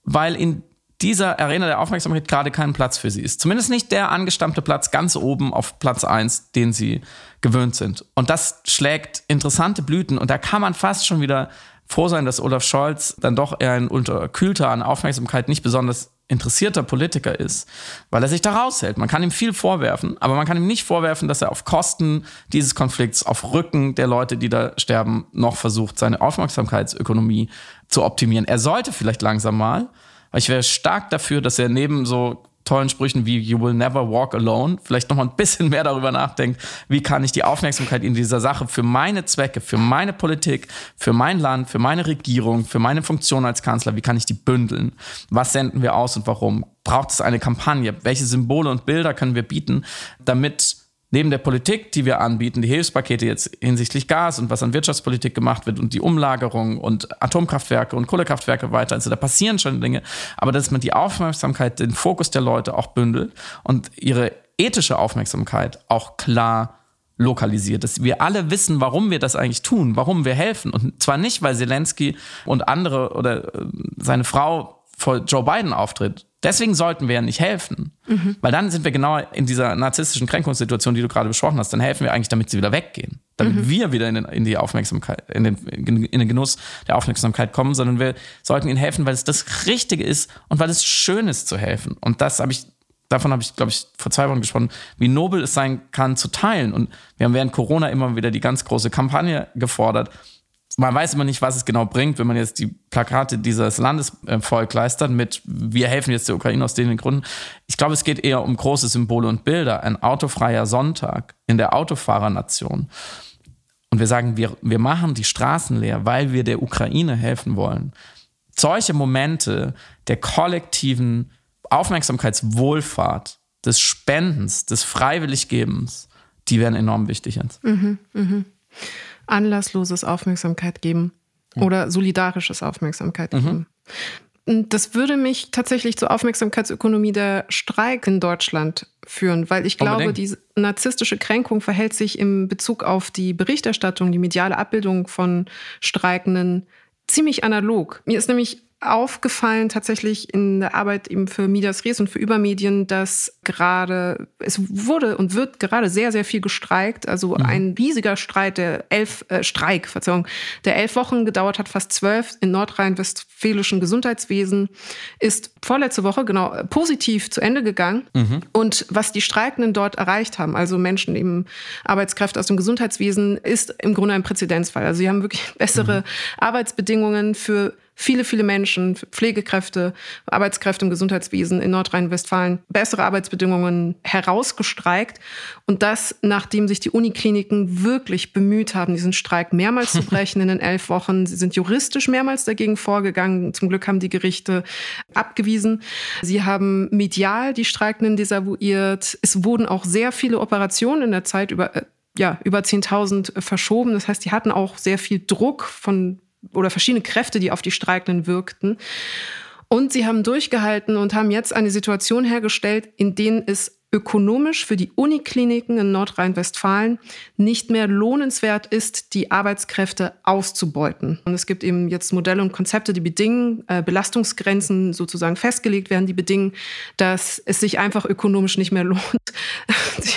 weil in dieser Arena der Aufmerksamkeit gerade kein Platz für sie ist. Zumindest nicht der angestammte Platz ganz oben auf Platz 1, den sie gewöhnt sind. Und das schlägt interessante Blüten und da kann man fast schon wieder froh sein, dass Olaf Scholz dann doch eher ein unterkühlter an Aufmerksamkeit nicht besonders interessierter Politiker ist, weil er sich da raushält. Man kann ihm viel vorwerfen, aber man kann ihm nicht vorwerfen, dass er auf Kosten dieses Konflikts, auf Rücken der Leute, die da sterben, noch versucht, seine Aufmerksamkeitsökonomie zu optimieren. Er sollte vielleicht langsam mal, ich wäre stark dafür, dass er neben so tollen Sprüchen wie You will never walk alone vielleicht noch mal ein bisschen mehr darüber nachdenkt, wie kann ich die Aufmerksamkeit in dieser Sache für meine Zwecke, für meine Politik, für mein Land, für meine Regierung, für meine Funktion als Kanzler, wie kann ich die bündeln? Was senden wir aus und warum? Braucht es eine Kampagne? Welche Symbole und Bilder können wir bieten, damit neben der Politik, die wir anbieten, die Hilfspakete jetzt hinsichtlich Gas und was an Wirtschaftspolitik gemacht wird und die Umlagerung und Atomkraftwerke und Kohlekraftwerke weiter, also da passieren schon Dinge, aber dass man die Aufmerksamkeit, den Fokus der Leute auch bündelt und ihre ethische Aufmerksamkeit auch klar lokalisiert, dass wir alle wissen, warum wir das eigentlich tun, warum wir helfen und zwar nicht, weil Zelensky und andere oder äh, seine Frau vor Joe Biden auftritt. Deswegen sollten wir ja nicht helfen. Mhm. Weil dann sind wir genau in dieser narzisstischen Kränkungssituation, die du gerade besprochen hast. Dann helfen wir eigentlich, damit sie wieder weggehen. Damit mhm. wir wieder in, den, in die Aufmerksamkeit, in den, in den Genuss der Aufmerksamkeit kommen, sondern wir sollten ihnen helfen, weil es das Richtige ist und weil es schön ist zu helfen. Und das habe ich, davon habe ich, glaube ich, vor zwei Wochen gesprochen, wie nobel es sein kann zu teilen. Und wir haben während Corona immer wieder die ganz große Kampagne gefordert, man weiß immer nicht, was es genau bringt, wenn man jetzt die Plakate dieses Landesvolk leistet mit wir helfen jetzt der Ukraine aus den Gründen. Ich glaube, es geht eher um große Symbole und Bilder. Ein autofreier Sonntag in der Autofahrernation. Und wir sagen, wir, wir machen die Straßen leer, weil wir der Ukraine helfen wollen. Solche Momente der kollektiven Aufmerksamkeitswohlfahrt, des Spendens, des Freiwilliggebens, die werden enorm wichtig. Jetzt. Mhm, mh anlassloses Aufmerksamkeit geben oder solidarisches Aufmerksamkeit mhm. geben. Mhm. Das würde mich tatsächlich zur Aufmerksamkeitsökonomie der Streik in Deutschland führen, weil ich glaube, die narzisstische Kränkung verhält sich im Bezug auf die Berichterstattung, die mediale Abbildung von Streikenden ziemlich analog. Mir ist nämlich aufgefallen tatsächlich in der Arbeit eben für Medias Res und für Übermedien, dass gerade, es wurde und wird gerade sehr, sehr viel gestreikt. Also mhm. ein riesiger Streit, der elf, äh, Streik, Verzeihung, der elf Wochen gedauert hat, fast zwölf in nordrhein-westfälischen Gesundheitswesen, ist vorletzte Woche genau positiv zu Ende gegangen. Mhm. Und was die Streikenden dort erreicht haben, also Menschen eben Arbeitskräfte aus dem Gesundheitswesen, ist im Grunde ein Präzedenzfall. Also sie haben wirklich bessere mhm. Arbeitsbedingungen für viele, viele Menschen, Pflegekräfte, Arbeitskräfte im Gesundheitswesen in Nordrhein-Westfalen bessere Arbeitsbedingungen herausgestreikt. Und das, nachdem sich die Unikliniken wirklich bemüht haben, diesen Streik mehrmals zu brechen in den elf Wochen. Sie sind juristisch mehrmals dagegen vorgegangen. Zum Glück haben die Gerichte abgewiesen. Sie haben medial die Streikenden desavouiert. Es wurden auch sehr viele Operationen in der Zeit über äh, ja, über 10.000 verschoben. Das heißt, die hatten auch sehr viel Druck von oder verschiedene Kräfte, die auf die Streikenden wirkten. Und sie haben durchgehalten und haben jetzt eine Situation hergestellt, in denen es ökonomisch für die Unikliniken in Nordrhein-Westfalen nicht mehr lohnenswert ist, die Arbeitskräfte auszubeuten. Und es gibt eben jetzt Modelle und Konzepte, die bedingen, äh, Belastungsgrenzen sozusagen festgelegt werden, die bedingen, dass es sich einfach ökonomisch nicht mehr lohnt,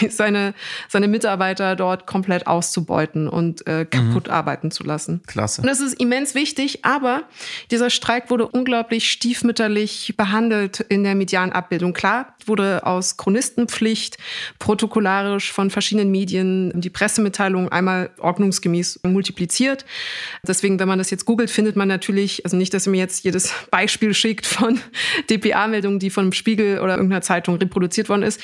seine, seine Mitarbeiter dort komplett auszubeuten und äh, kaputt mhm. arbeiten zu lassen. Klasse. Und das ist immens wichtig, aber dieser Streik wurde unglaublich stiefmütterlich behandelt in der medialen Abbildung. Klar, wurde aus Chronisten Maskenpflicht, protokollarisch von verschiedenen Medien die Pressemitteilung einmal ordnungsgemäß multipliziert. Deswegen, wenn man das jetzt googelt, findet man natürlich, also nicht, dass ihr mir jetzt jedes Beispiel schickt von DPA-Meldungen, die vom Spiegel oder irgendeiner Zeitung reproduziert worden ist.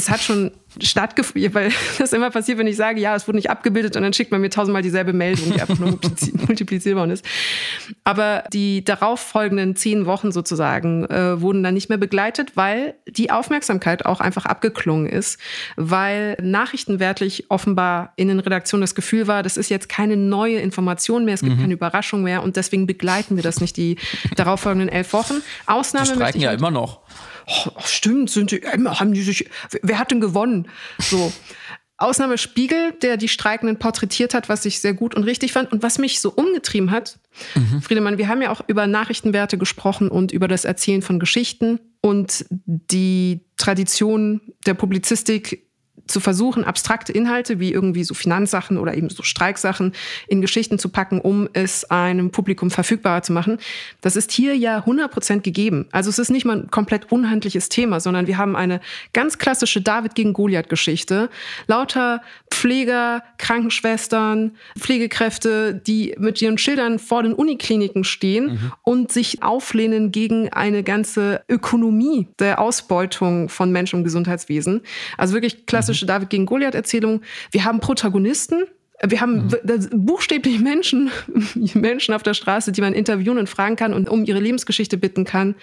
Es hat schon stattgefunden, weil das immer passiert, wenn ich sage, ja, es wurde nicht abgebildet und dann schickt man mir tausendmal dieselbe Meldung, die einfach nur multipliziert worden ist. Aber die darauf folgenden zehn Wochen sozusagen äh, wurden dann nicht mehr begleitet, weil die Aufmerksamkeit auch einfach abgeklungen ist, weil nachrichtenwertlich offenbar in den Redaktionen das Gefühl war, das ist jetzt keine neue Information mehr, es gibt mhm. keine Überraschung mehr und deswegen begleiten wir das nicht die darauf folgenden elf Wochen. Ausnahme die streiken ja immer noch oh, stimmt, sind die, haben die sich, wer hat denn gewonnen? So. Ausnahme Spiegel, der die Streikenden porträtiert hat, was ich sehr gut und richtig fand und was mich so umgetrieben hat. Mhm. Friedemann, wir haben ja auch über Nachrichtenwerte gesprochen und über das Erzählen von Geschichten und die Tradition der Publizistik zu versuchen, abstrakte Inhalte wie irgendwie so Finanzsachen oder eben so Streiksachen in Geschichten zu packen, um es einem Publikum verfügbarer zu machen. Das ist hier ja 100 Prozent gegeben. Also es ist nicht mal ein komplett unhandliches Thema, sondern wir haben eine ganz klassische David gegen Goliath Geschichte. Lauter Pfleger, Krankenschwestern, Pflegekräfte, die mit ihren Schildern vor den Unikliniken stehen mhm. und sich auflehnen gegen eine ganze Ökonomie der Ausbeutung von Menschen im Gesundheitswesen. Also wirklich klassisch klassische David gegen Goliath-Erzählung. Wir haben Protagonisten, wir haben mhm. buchstäblich Menschen, Menschen auf der Straße, die man interviewen und fragen kann und um ihre Lebensgeschichte bitten kann.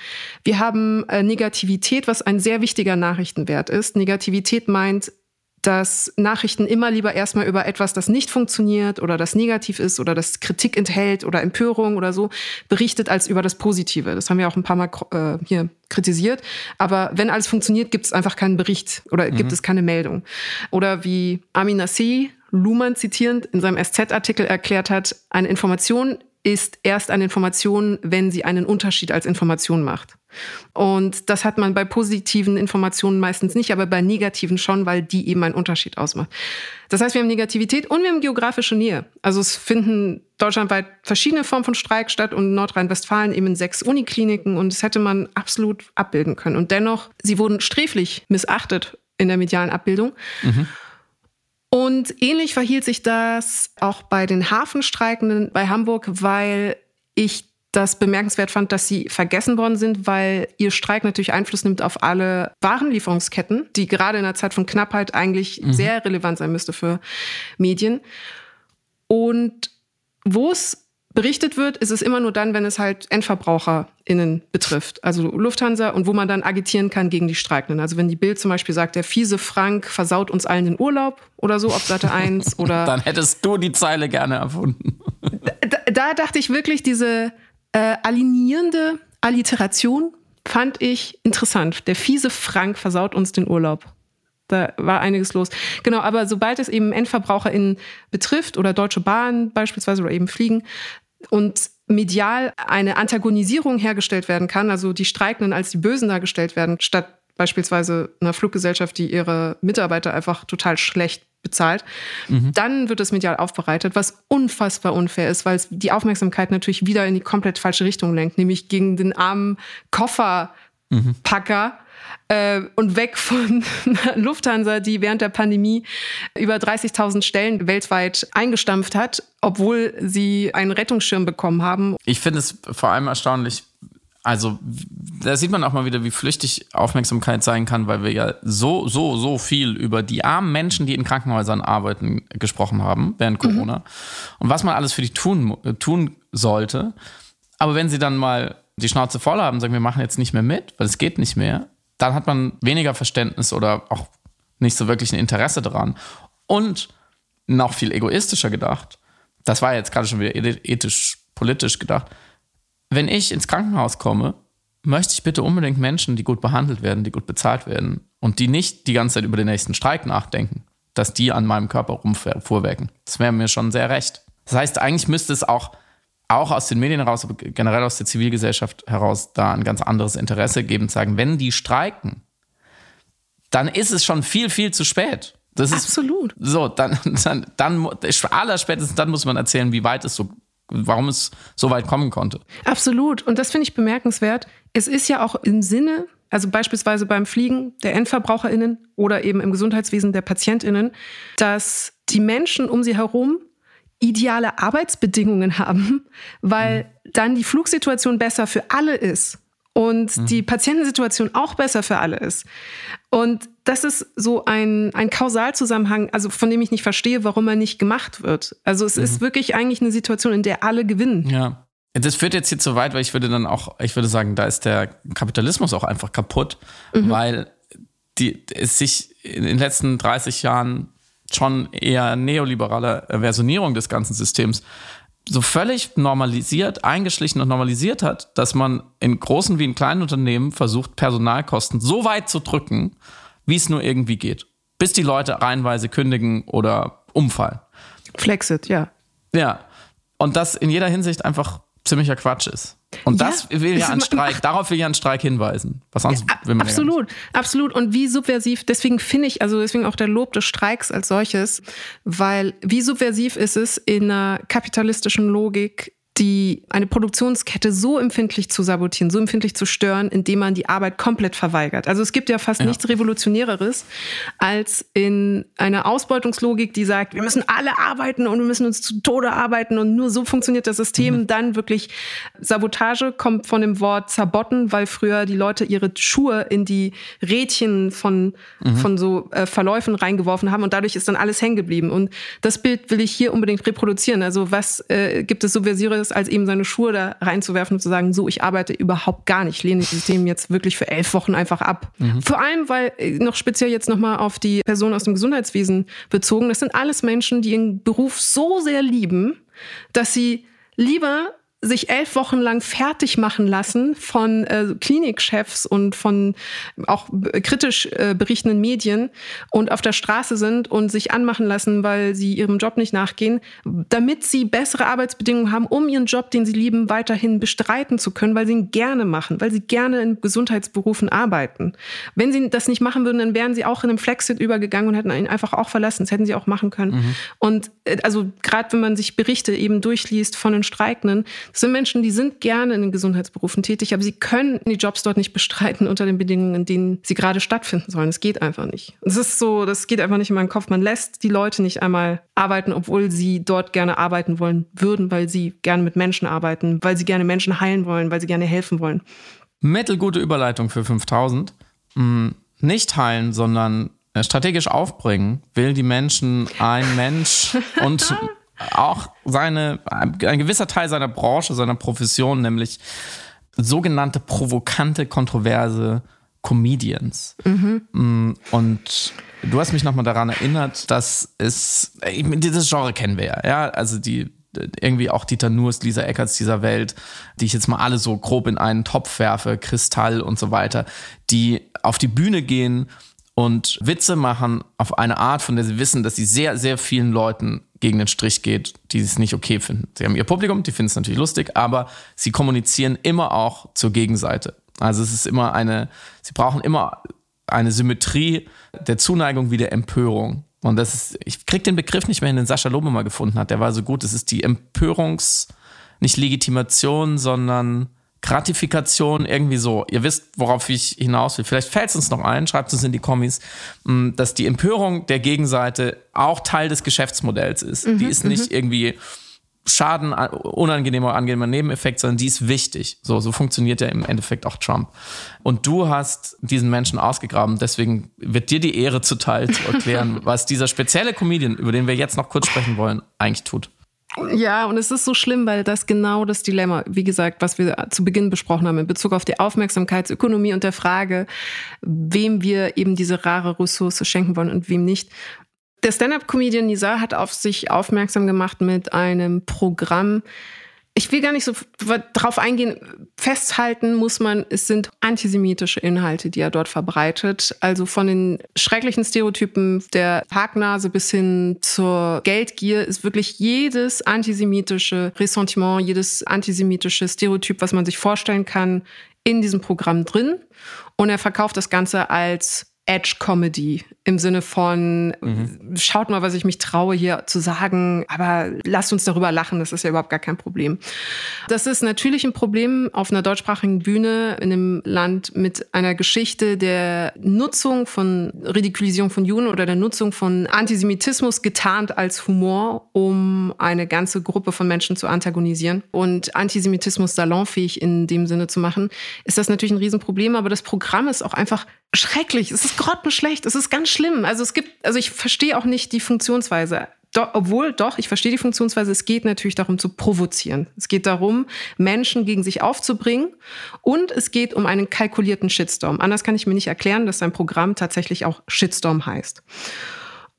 Wir haben äh, Negativität, was ein sehr wichtiger Nachrichtenwert ist. Negativität meint, dass Nachrichten immer lieber erstmal über etwas, das nicht funktioniert oder das negativ ist oder das Kritik enthält oder Empörung oder so berichtet, als über das Positive. Das haben wir auch ein paar Mal äh, hier kritisiert. Aber wenn alles funktioniert, gibt es einfach keinen Bericht oder mhm. gibt es keine Meldung. Oder wie Amin Nassi, Luhmann zitierend, in seinem SZ-Artikel erklärt hat, eine Information ist erst eine Information, wenn sie einen Unterschied als Information macht. Und das hat man bei positiven Informationen meistens nicht, aber bei negativen schon, weil die eben einen Unterschied ausmacht. Das heißt, wir haben Negativität und wir haben geografische Nähe. Also es finden deutschlandweit verschiedene Formen von Streik statt und Nordrhein-Westfalen eben in sechs Unikliniken und das hätte man absolut abbilden können. Und dennoch, sie wurden sträflich missachtet in der medialen Abbildung. Mhm. Und ähnlich verhielt sich das auch bei den Hafenstreikenden bei Hamburg, weil ich das bemerkenswert fand, dass sie vergessen worden sind, weil ihr Streik natürlich Einfluss nimmt auf alle Warenlieferungsketten, die gerade in der Zeit von Knappheit eigentlich mhm. sehr relevant sein müsste für Medien. Und wo es berichtet wird, ist es immer nur dann, wenn es halt EndverbraucherInnen betrifft, also Lufthansa und wo man dann agitieren kann gegen die Streikenden. Also wenn die Bild zum Beispiel sagt, der fiese Frank versaut uns allen den Urlaub oder so auf Seite 1 oder. dann hättest du die Zeile gerne erfunden. da, da dachte ich wirklich, diese äh, alinierende Alliteration fand ich interessant. Der fiese Frank versaut uns den Urlaub. Da war einiges los. Genau, aber sobald es eben EndverbraucherInnen betrifft oder Deutsche Bahn beispielsweise oder eben Fliegen, und medial eine Antagonisierung hergestellt werden kann, also die Streikenden als die Bösen dargestellt werden, statt beispielsweise einer Fluggesellschaft, die ihre Mitarbeiter einfach total schlecht bezahlt, mhm. dann wird es medial aufbereitet, was unfassbar unfair ist, weil es die Aufmerksamkeit natürlich wieder in die komplett falsche Richtung lenkt, nämlich gegen den armen Kofferpacker, mhm äh, und weg von Lufthansa, die während der Pandemie über 30.000 Stellen weltweit eingestampft hat, obwohl sie einen Rettungsschirm bekommen haben. Ich finde es vor allem erstaunlich, also da sieht man auch mal wieder, wie flüchtig Aufmerksamkeit sein kann, weil wir ja so, so, so viel über die armen Menschen, die in Krankenhäusern arbeiten, gesprochen haben während mhm. Corona mhm. und was man alles für die tun, tun sollte. Aber wenn sie dann mal die Schnauze voll haben, sagen wir machen jetzt nicht mehr mit, weil es geht nicht mehr, dann hat man weniger Verständnis oder auch nicht so wirklich ein Interesse daran. Und noch viel egoistischer gedacht, das war jetzt gerade schon wieder ethisch, politisch gedacht, wenn ich ins Krankenhaus komme, möchte ich bitte unbedingt Menschen, die gut behandelt werden, die gut bezahlt werden und die nicht die ganze Zeit über den nächsten Streik nachdenken, dass die an meinem Körper rumfuhrwerken. Das wäre mir schon sehr recht. Das heißt, eigentlich müsste es auch auch aus den Medien heraus, aber generell aus der Zivilgesellschaft heraus da ein ganz anderes Interesse geben, sagen, wenn die streiken, dann ist es schon viel, viel zu spät. Das ist, Absolut. So, dann, dann, dann allerspätestens dann muss man erzählen, wie weit es so, warum es so weit kommen konnte. Absolut. Und das finde ich bemerkenswert. Es ist ja auch im Sinne, also beispielsweise beim Fliegen der EndverbraucherInnen oder eben im Gesundheitswesen der PatientInnen, dass die Menschen um sie herum ideale Arbeitsbedingungen haben, weil mhm. dann die Flugsituation besser für alle ist und mhm. die Patientensituation auch besser für alle ist. Und das ist so ein, ein Kausalzusammenhang, also von dem ich nicht verstehe, warum er nicht gemacht wird. Also es mhm. ist wirklich eigentlich eine Situation, in der alle gewinnen. Ja. Das führt jetzt hier zu weit, weil ich würde dann auch, ich würde sagen, da ist der Kapitalismus auch einfach kaputt, mhm. weil die, es sich in den letzten 30 Jahren schon eher neoliberale Versionierung des ganzen Systems so völlig normalisiert, eingeschlichen und normalisiert hat, dass man in großen wie in kleinen Unternehmen versucht, Personalkosten so weit zu drücken, wie es nur irgendwie geht. Bis die Leute reihenweise kündigen oder umfallen. Flexit, ja. Ja. Und das in jeder Hinsicht einfach ziemlicher Quatsch ist. Und ja, das will ja ein Streik, darauf will ja ein Streik hinweisen. Was sonst ja, will man Absolut, ja absolut. Und wie subversiv, deswegen finde ich, also deswegen auch der Lob des Streiks als solches, weil wie subversiv ist es in einer kapitalistischen Logik die eine Produktionskette so empfindlich zu sabotieren, so empfindlich zu stören, indem man die Arbeit komplett verweigert. Also es gibt ja fast ja. nichts Revolutionäreres als in einer Ausbeutungslogik, die sagt, wir müssen alle arbeiten und wir müssen uns zu Tode arbeiten und nur so funktioniert das System. Mhm. Dann wirklich Sabotage kommt von dem Wort Zabotten, weil früher die Leute ihre Schuhe in die Rädchen von, mhm. von so äh, Verläufen reingeworfen haben und dadurch ist dann alles hängen geblieben. Und das Bild will ich hier unbedingt reproduzieren. Also was äh, gibt es Subversives ist, als eben seine Schuhe da reinzuwerfen und zu sagen, so, ich arbeite überhaupt gar nicht, lehne das System jetzt wirklich für elf Wochen einfach ab. Mhm. Vor allem, weil äh, noch speziell jetzt nochmal auf die Personen aus dem Gesundheitswesen bezogen, das sind alles Menschen, die ihren Beruf so sehr lieben, dass sie lieber sich elf Wochen lang fertig machen lassen von äh, Klinikchefs und von auch kritisch äh, berichtenden Medien und auf der Straße sind und sich anmachen lassen, weil sie ihrem Job nicht nachgehen, damit sie bessere Arbeitsbedingungen haben, um ihren Job, den sie lieben, weiterhin bestreiten zu können, weil sie ihn gerne machen, weil sie gerne in Gesundheitsberufen arbeiten. Wenn sie das nicht machen würden, dann wären sie auch in einem Flexit übergegangen und hätten ihn einfach auch verlassen. Das hätten sie auch machen können. Mhm. Und äh, also gerade wenn man sich Berichte eben durchliest von den Streikenden, Das sind Menschen, die sind gerne in den Gesundheitsberufen tätig, aber sie können die Jobs dort nicht bestreiten unter den Bedingungen, in denen sie gerade stattfinden sollen. Es geht einfach nicht. Das ist so, das geht einfach nicht in meinen Kopf. Man lässt die Leute nicht einmal arbeiten, obwohl sie dort gerne arbeiten wollen würden, weil sie gerne mit Menschen arbeiten, weil sie gerne Menschen heilen wollen, weil sie gerne helfen wollen. Mittelgute Überleitung für 5000. Hm, nicht heilen, sondern äh, strategisch aufbringen, will die Menschen ein Mensch und auch seine, ein gewisser Teil seiner Branche, seiner Profession, nämlich sogenannte provokante, kontroverse Comedians. Mhm. Und du hast mich nochmal daran erinnert, dass es, dieses Genre kennen wir ja, ja, also die, irgendwie auch Dieter Nurs, Lisa Eckerts dieser Welt, die ich jetzt mal alle so grob in einen Topf werfe, Kristall und so weiter, die auf die Bühne gehen und Witze machen auf eine Art, von der sie wissen, dass sie sehr, sehr vielen Leuten gegen den Strich geht, die es nicht okay finden. Sie haben ihr Publikum, die finden es natürlich lustig, aber sie kommunizieren immer auch zur Gegenseite. Also es ist immer eine, sie brauchen immer eine Symmetrie der Zuneigung wie der Empörung. Und das ist, ich krieg den Begriff nicht mehr hin, den Sascha Lobe mal gefunden hat. Der war so gut. Es ist die Empörungs, nicht Legitimation, sondern Gratifikation, irgendwie so. Ihr wisst, worauf ich hinaus will. Vielleicht fällt es uns noch ein, schreibt es in die Kommis, mm, dass die Empörung der Gegenseite auch Teil des Geschäftsmodells ist. Mhm, die ist nicht mhm. irgendwie Schaden, unangenehmer, angenehmer Nebeneffekt, sondern die ist wichtig. So, so funktioniert ja im Endeffekt auch Trump. Und du hast diesen Menschen ausgegraben, deswegen wird dir die Ehre zuteil zu erklären, was dieser spezielle Comedian, über den wir jetzt noch kurz sprechen wollen, eigentlich tut. Ja, und es ist so schlimm, weil das genau das Dilemma, wie gesagt, was wir zu Beginn besprochen haben, in Bezug auf die Aufmerksamkeitsökonomie und der Frage, wem wir eben diese rare Ressource schenken wollen und wem nicht. Der Stand-up-Comedian Nisa hat auf sich aufmerksam gemacht mit einem Programm, ich will gar nicht so drauf eingehen. Festhalten muss man, es sind antisemitische Inhalte, die er dort verbreitet. Also von den schrecklichen Stereotypen der Haknase bis hin zur Geldgier ist wirklich jedes antisemitische Ressentiment, jedes antisemitische Stereotyp, was man sich vorstellen kann, in diesem Programm drin. Und er verkauft das Ganze als Edge-Comedy im Sinne von, mhm. schaut mal, was ich mich traue hier zu sagen, aber lasst uns darüber lachen, das ist ja überhaupt gar kein Problem. Das ist natürlich ein Problem auf einer deutschsprachigen Bühne in einem Land mit einer Geschichte der Nutzung von Ridikulisierung von Juden oder der Nutzung von Antisemitismus getarnt als Humor, um eine ganze Gruppe von Menschen zu antagonisieren und Antisemitismus salonfähig in dem Sinne zu machen, ist das natürlich ein Riesenproblem, aber das Programm ist auch einfach schrecklich. Es ist grottenschlecht. Es ist ganz schlimm. Also es gibt, also ich verstehe auch nicht die Funktionsweise. Do, obwohl, doch, ich verstehe die Funktionsweise. Es geht natürlich darum zu provozieren. Es geht darum, Menschen gegen sich aufzubringen. Und es geht um einen kalkulierten Shitstorm. Anders kann ich mir nicht erklären, dass sein Programm tatsächlich auch Shitstorm heißt.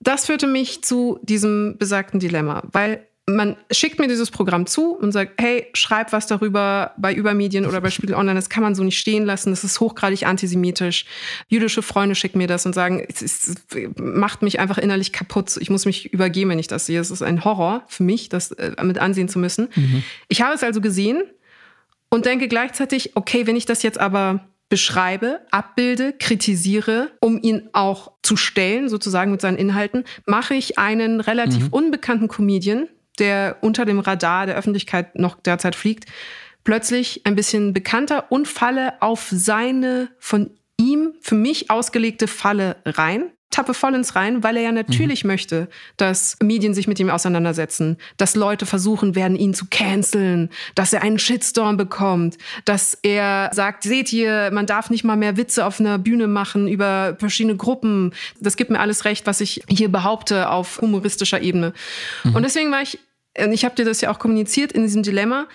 Das führte mich zu diesem besagten Dilemma, weil man schickt mir dieses Programm zu und sagt, hey, schreib was darüber bei Übermedien oder bei Spiegel Online. Das kann man so nicht stehen lassen. Das ist hochgradig antisemitisch. Jüdische Freunde schicken mir das und sagen, es, es macht mich einfach innerlich kaputt. Ich muss mich übergeben, wenn ich das sehe. Es ist ein Horror für mich, das äh, mit ansehen zu müssen. Mhm. Ich habe es also gesehen und denke gleichzeitig, okay, wenn ich das jetzt aber beschreibe, abbilde, kritisiere, um ihn auch zu stellen, sozusagen mit seinen Inhalten, mache ich einen relativ mhm. unbekannten Comedian, der unter dem Radar der Öffentlichkeit noch derzeit fliegt, plötzlich ein bisschen bekannter und falle auf seine von ihm für mich ausgelegte Falle rein tappe voll ins rein, weil er ja natürlich mhm. möchte, dass Medien sich mit ihm auseinandersetzen, dass Leute versuchen werden, ihn zu canceln, dass er einen Shitstorm bekommt, dass er sagt, seht ihr, man darf nicht mal mehr Witze auf einer Bühne machen über verschiedene Gruppen. Das gibt mir alles recht, was ich hier behaupte auf humoristischer Ebene. Mhm. Und deswegen war ich und ich habe dir das ja auch kommuniziert in diesem Dilemma,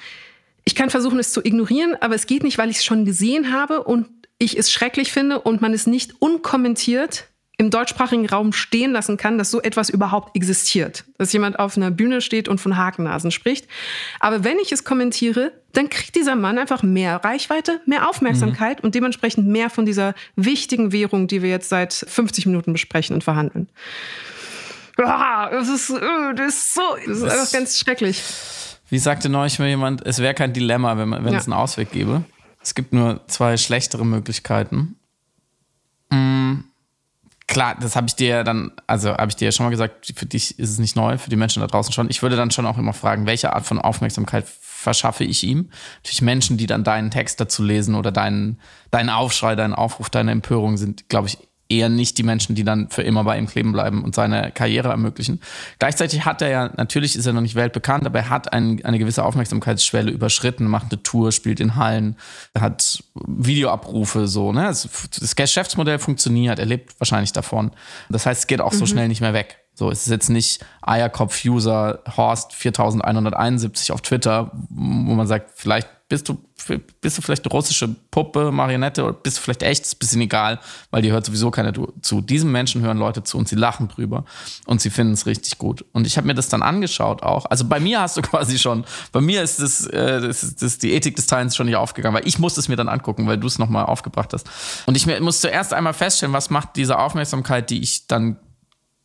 ich kann versuchen, es zu ignorieren, aber es geht nicht, weil ich es schon gesehen habe und ich es schrecklich finde und man es nicht unkommentiert im deutschsprachigen Raum stehen lassen kann, dass so etwas überhaupt existiert. Dass jemand auf einer Bühne steht und von Hakennasen spricht. Aber wenn ich es kommentiere, dann kriegt dieser Mann einfach mehr Reichweite, mehr Aufmerksamkeit mhm. und dementsprechend mehr von dieser wichtigen Währung, die wir jetzt seit 50 Minuten besprechen und verhandeln. Ah, das ist, äh, das ist so, das ist einfach ganz schrecklich. Wie sagte neulich mal jemand, es wäre kein Dilemma, wenn, man, wenn ja. es einen Ausweg gäbe. Es gibt nur zwei schlechtere Möglichkeiten. Mm, klar, das habe ich dir dann, also habe ich dir ja schon mal gesagt, für dich ist es nicht neu, für die Menschen da draußen schon. Ich würde dann schon auch immer fragen, welche Art von Aufmerksamkeit verschaffe ich ihm? Natürlich Menschen, die dann deinen Text dazu lesen oder deinen, deinen Aufschrei, deinen Aufruf, deine Empörung sind, glaube ich, eher nicht die Menschen, die dann für immer bei ihm kleben bleiben und seine Karriere ermöglichen. Gleichzeitig hat er ja, natürlich ist er noch nicht weltbekannt, aber er hat ein, eine gewisse Aufmerksamkeitsschwelle überschritten, macht eine Tour, spielt in Hallen, hat Videoabrufe, so, ne? Das Geschäftsmodell funktioniert, er lebt wahrscheinlich davon. Das heißt, es geht auch so mhm. schnell nicht mehr weg. So, es ist jetzt nicht Eierkopf-User Horst 4171 auf Twitter, wo man sagt, vielleicht bist du, bist du vielleicht eine russische Puppe, Marionette oder bist du vielleicht echt, ist ein bisschen egal, weil die hört sowieso keiner zu. Diesen Menschen hören Leute zu und sie lachen drüber und sie finden es richtig gut. Und ich habe mir das dann angeschaut auch. Also bei mir hast du quasi schon, bei mir ist das, äh, das, das die Ethik des Teilens schon nicht aufgegangen, weil ich musste es mir dann angucken, weil du es nochmal aufgebracht hast. Und ich muss zuerst einmal feststellen, was macht diese Aufmerksamkeit, die ich dann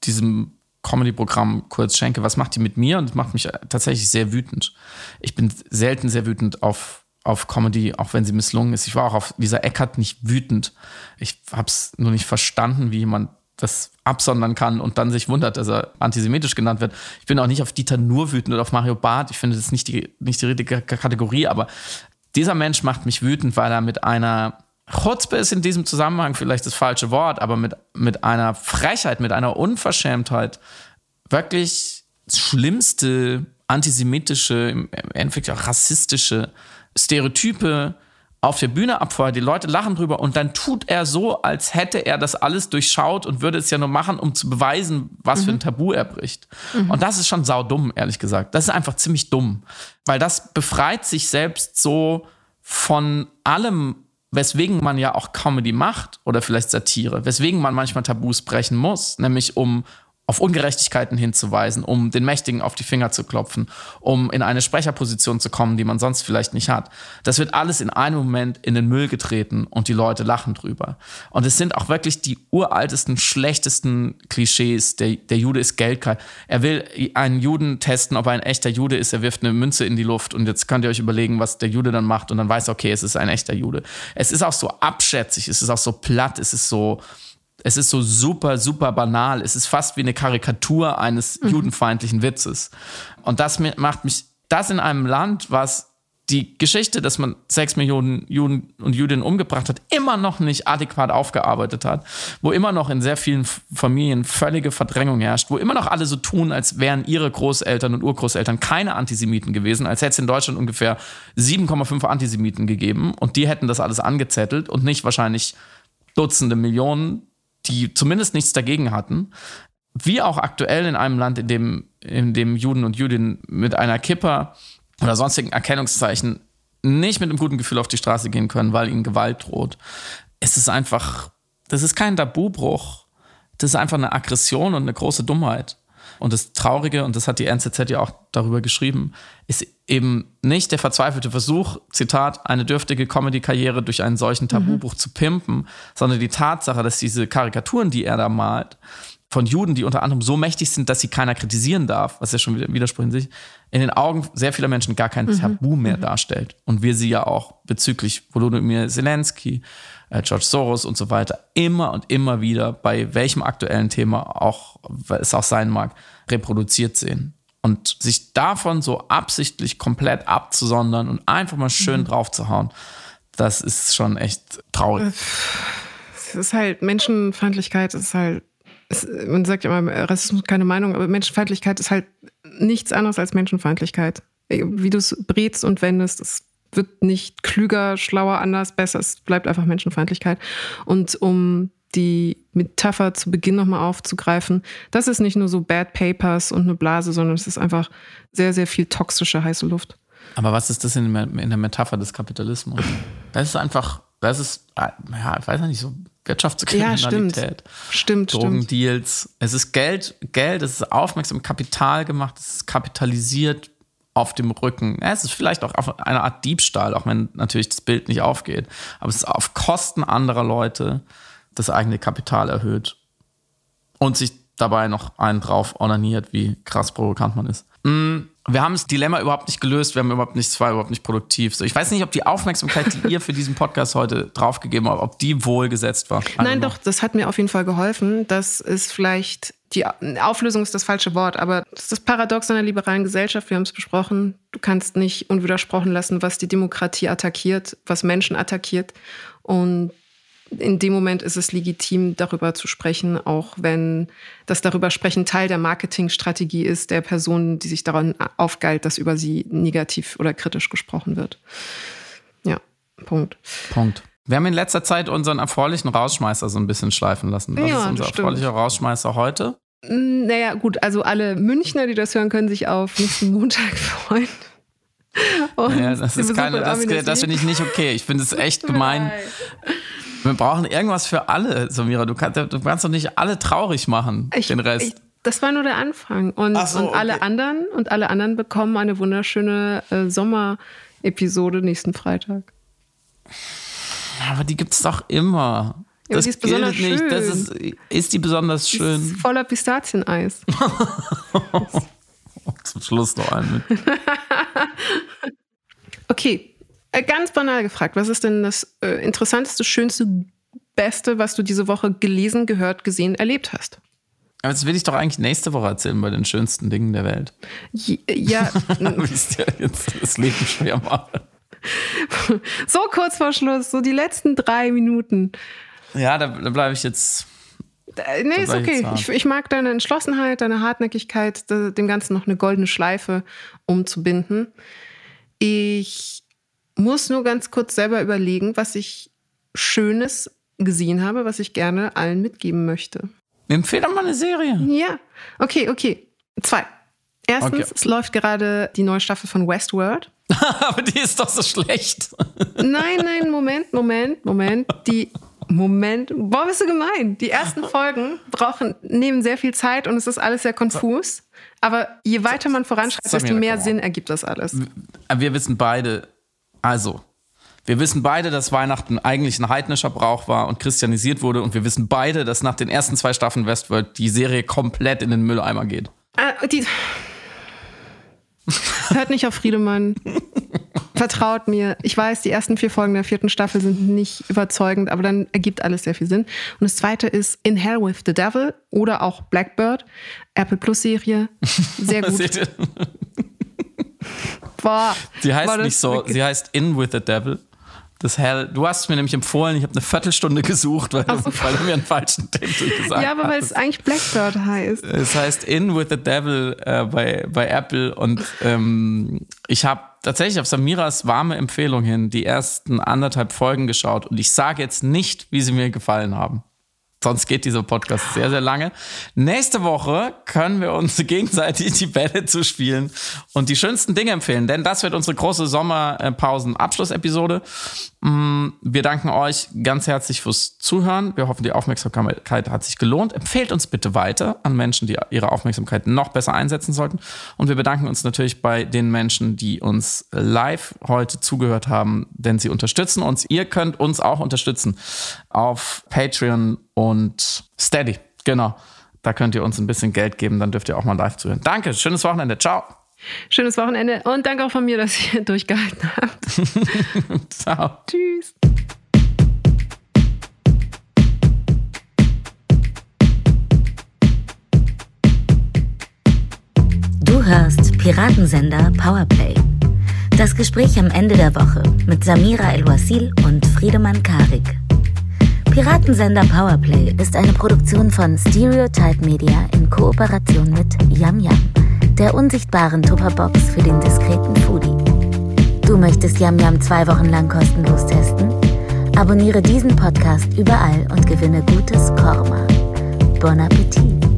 diesem Comedy-Programm kurz schenke, was macht die mit mir? Und das macht mich tatsächlich sehr wütend. Ich bin selten sehr wütend auf, auf Comedy, auch wenn sie misslungen ist. Ich war auch auf Lisa Eckert nicht wütend. Ich habe es nur nicht verstanden, wie jemand das absondern kann und dann sich wundert, dass er antisemitisch genannt wird. Ich bin auch nicht auf Dieter nur wütend oder auf Mario Barth. Ich finde, das ist nicht die, nicht die richtige Kategorie, aber dieser Mensch macht mich wütend, weil er mit einer Chutzpe ist in diesem Zusammenhang vielleicht das falsche Wort, aber mit, mit einer Frechheit, mit einer Unverschämtheit wirklich schlimmste antisemitische, im Endeffekt auch rassistische Stereotype auf der Bühne abfeuert. Die Leute lachen drüber und dann tut er so, als hätte er das alles durchschaut und würde es ja nur machen, um zu beweisen, was mhm. für ein mhm. Tabu er bricht. Mhm. Und das ist schon saudumm, ehrlich gesagt. Das ist einfach ziemlich dumm, weil das befreit sich selbst so von allem, weswegen man ja auch Comedy macht oder vielleicht Satire, weswegen man manchmal Tabus brechen muss, nämlich um auf Ungerechtigkeiten hinzuweisen, um den Mächtigen auf die Finger zu klopfen, um in eine Sprecherposition zu kommen, die man sonst vielleicht nicht hat. Das wird alles in einem Moment in den Müll getreten und die Leute lachen drüber. Und es sind auch wirklich die uraltesten, schlechtesten Klischees. Der, der Jude ist geldgeil. Er will einen Juden testen, ob er ein echter Jude ist. Er wirft eine Münze in die Luft und jetzt könnt ihr euch überlegen, was der Jude dann macht und dann weiß okay, es ist ein echter Jude. Es ist auch so abschätzig, es ist auch so platt, es ist so, es ist so super, super banal. Es ist fast wie eine Karikatur eines mhm. judenfeindlichen Witzes. Und das macht mich, das in einem Land, was die Geschichte, dass man sechs Millionen Juden und Jüdinnen umgebracht hat, immer noch nicht adäquat aufgearbeitet hat, wo immer noch in sehr vielen Familien völlige Verdrängung herrscht, wo immer noch alle so tun, als wären ihre Großeltern und Urgroßeltern keine Antisemiten gewesen, als hätte es in Deutschland ungefähr 7,5 Antisemiten gegeben und die hätten das alles angezettelt und nicht wahrscheinlich Dutzende Millionen, die zumindest nichts dagegen hatten. Wie auch aktuell in einem Land, in dem, in dem Juden und Jüdinnen mit einer Kippa oder sonstigen Erkennungszeichen nicht mit einem guten Gefühl auf die Straße gehen können, weil ihnen Gewalt droht. Es ist einfach, das ist kein Tabubruch. Das ist einfach eine Aggression und eine große Dummheit. Und das Traurige, und das hat die NZZ ja auch darüber geschrieben, ist eben nicht der verzweifelte Versuch, Zitat, eine dürftige Comedy-Karriere durch einen solchen Tabubuch mhm. zu pimpen, sondern die Tatsache, dass diese Karikaturen, die er da malt, von Juden, die unter anderem so mächtig sind, dass sie keiner kritisieren darf, was ja schon wieder Widerspruch in sich, in den Augen sehr vieler Menschen gar kein mhm. Tabu mehr mhm. darstellt. Und wir sie ja auch bezüglich Volodymyr Zelensky, äh, George Soros und so weiter immer und immer wieder bei welchem aktuellen Thema auch es auch sein mag, reproduziert sehen. Und sich davon so absichtlich komplett abzusondern und einfach mal schön mhm. drauf zu hauen, das ist schon echt traurig. Es ist halt Menschenfeindlichkeit, es ist halt, es, man sagt ja immer, Rassismus keine Meinung, aber Menschenfeindlichkeit ist halt nichts anderes als Menschenfeindlichkeit. Wie du es brätst und wendest, es wird nicht klüger, schlauer, anders, besser. Es bleibt einfach Menschenfeindlichkeit. Und um die Metapher zu Beginn nochmal aufzugreifen, das ist nicht nur so Bad Papers und eine Blase, sondern es ist einfach sehr, sehr viel toxische heiße Luft. Aber was ist das in, der Metapher des Kapitalismus? Das ist einfach, das ist, ja, ich weiß nicht, so Wirtschaftskriminalität. Ja, stimmt. Stimmt, Drogendeals. Stimmt. Es ist Geld, Geld, es ist aufmerksam Kapital gemacht, es ist kapitalisiert auf dem Rücken. Ja, es ist vielleicht auch eine Art Diebstahl, auch wenn natürlich das Bild nicht aufgeht. Aber es ist auf Kosten anderer Leute das eigene Kapital erhöht. Und sich dabei noch einen drauf ordiniert, wie krass provokant man ist. Mm, wir haben das Dilemma überhaupt nicht gelöst, wir haben überhaupt nicht, es war überhaupt nicht produktiv. So, ich weiß nicht, ob die Aufmerksamkeit, die ihr für diesen Podcast heute draufgegeben habt, ob die wohlgesetzt war. Nein, doch, das hat mir auf jeden Fall geholfen. Das ist vielleicht, die Auflösung ist das falsche Wort, aber das ist das Paradox einer liberalen Gesellschaft, wir haben es besprochen. Du kannst nicht unwidersprochen lassen, was die Demokratie attackiert, was Menschen attackiert. Und in dem Moment ist es legitim, darüber zu sprechen, auch wenn das darüber sprechen Teil der Marketingstrategie ist, der Person, die sich daran aufgeilt, dass über sie negativ oder kritisch gesprochen wird. Ja, Punkt. Punkt. Wir haben in letzter Zeit unseren erfreulichen Rausschmeißer so ein bisschen schleifen lassen. Was ja, ist unser erfreulicher Rausschmeißer heute? Naja, gut, also alle Münchner, die das hören, können sich auf nächsten Montag freuen. Und ja, das ist keine, das, das finde ich nicht okay. Ich finde es echt gemein. Wir brauchen irgendwas für alle, Samira. Du kannst, du kannst doch nicht alle traurig machen, ich, den Rest. Ich, das war nur der Anfang. Und, so, und alle okay. anderen und alle anderen bekommen eine wunderschöne äh, Sommer-Episode nächsten Freitag. Aber die gibt es doch immer. Ja, das die ist besonders nicht. schön. Das ist, ist die besonders schön? Die ist voller Pistazieneis. Zum Schluss noch einen mit. okay, ganz banal gefragt, was ist denn das äh, interessanteste, schönste, beste, was du diese Woche gelesen, gehört, gesehen, erlebt hast? Aber das will ich doch eigentlich nächste Woche erzählen bei den schönsten Dingen der Welt. Ja. Wie es dir jetzt das Leben schwer macht. So kurz vor Schluss, so die letzten drei Minuten. Ja, da, da bleibe ich jetzt. Nee, ist okay. Ich, ich, mag deine Entschlossenheit, deine Hartnäckigkeit, dem Ganzen noch eine goldene Schleife umzubinden. Ich muss nur ganz kurz selber überlegen, was ich Schönes gesehen habe, was ich gerne allen mitgeben möchte. Empfehle doch mal eine Serie. Ja. Okay, okay. Zwei. Erstens, okay. es läuft gerade die neue Staffel von Westworld. Aber die ist doch so schlecht. nein, nein, Moment, Moment, Moment. Die Moment, boah, bist du gemein. Die ersten Folgen brauchen, nehmen sehr viel Zeit und es ist alles sehr konfus. Aber je weiter man voranschreitet, desto mehr Sinn ergibt das alles. Wir wissen beide, also, wir wissen beide, dass Weihnachten eigentlich ein heidnischer Brauch war und christianisiert wurde. Und wir wissen beide, dass nach den ersten zwei Staffeln Westworld die Serie komplett in den Mülleimer geht. Äh, die Hört nicht auf Friedemann. Vertraut mir. Ich weiß, die ersten vier Folgen der vierten Staffel sind nicht überzeugend, aber dann ergibt alles sehr viel Sinn. Und das zweite ist In Hell with the Devil oder auch Blackbird, Apple Plus Serie. Sehr gut. Boah. Sie heißt nicht so, sie heißt In with the Devil. Das Hell. Du hast es mir nämlich empfohlen, ich habe eine Viertelstunde gesucht, weil, so. weil du mir einen falschen Titel gesagt hast. Ja, aber weil es eigentlich Blackbird heißt. Es heißt In with the Devil äh, bei, bei Apple und ähm, ich habe tatsächlich auf Samiras warme Empfehlung hin die ersten anderthalb Folgen geschaut und ich sage jetzt nicht, wie sie mir gefallen haben. Sonst geht dieser Podcast sehr, sehr lange. Nächste Woche können wir uns gegenseitig die Bälle zuspielen und die schönsten Dinge empfehlen, denn das wird unsere große Sommerpausen-Abschlussepisode. Mm, wir danken euch ganz herzlich fürs Zuhören. Wir hoffen, die Aufmerksamkeit hat sich gelohnt. Empfehlt uns bitte weiter an Menschen, die ihre Aufmerksamkeit noch besser einsetzen sollten. Und wir bedanken uns natürlich bei den Menschen, die uns live heute zugehört haben, denn sie unterstützen uns. Ihr könnt uns auch unterstützen auf Patreon und Steady. Genau. Da könnt ihr uns ein bisschen Geld geben, dann dürft ihr auch mal live zuhören. Danke, schönes Wochenende. Ciao. Schönes Wochenende und danke auch von mir, dass ihr durchgehalten habt. Ciao. Tschüss. Du hörst Piratensender Powerplay. Das Gespräch am Ende der Woche mit Samira El-Wasil und Friedemann Karik. Piratensender Powerplay ist eine Produktion von Stereotype Media in Kooperation mit Yam Yam, der unsichtbaren Tupperbox für den diskreten Foodie. Du möchtest Yam Yam zwei Wochen lang kostenlos testen? Abonniere diesen Podcast überall und gewinne gutes Korma. Bon Appetit!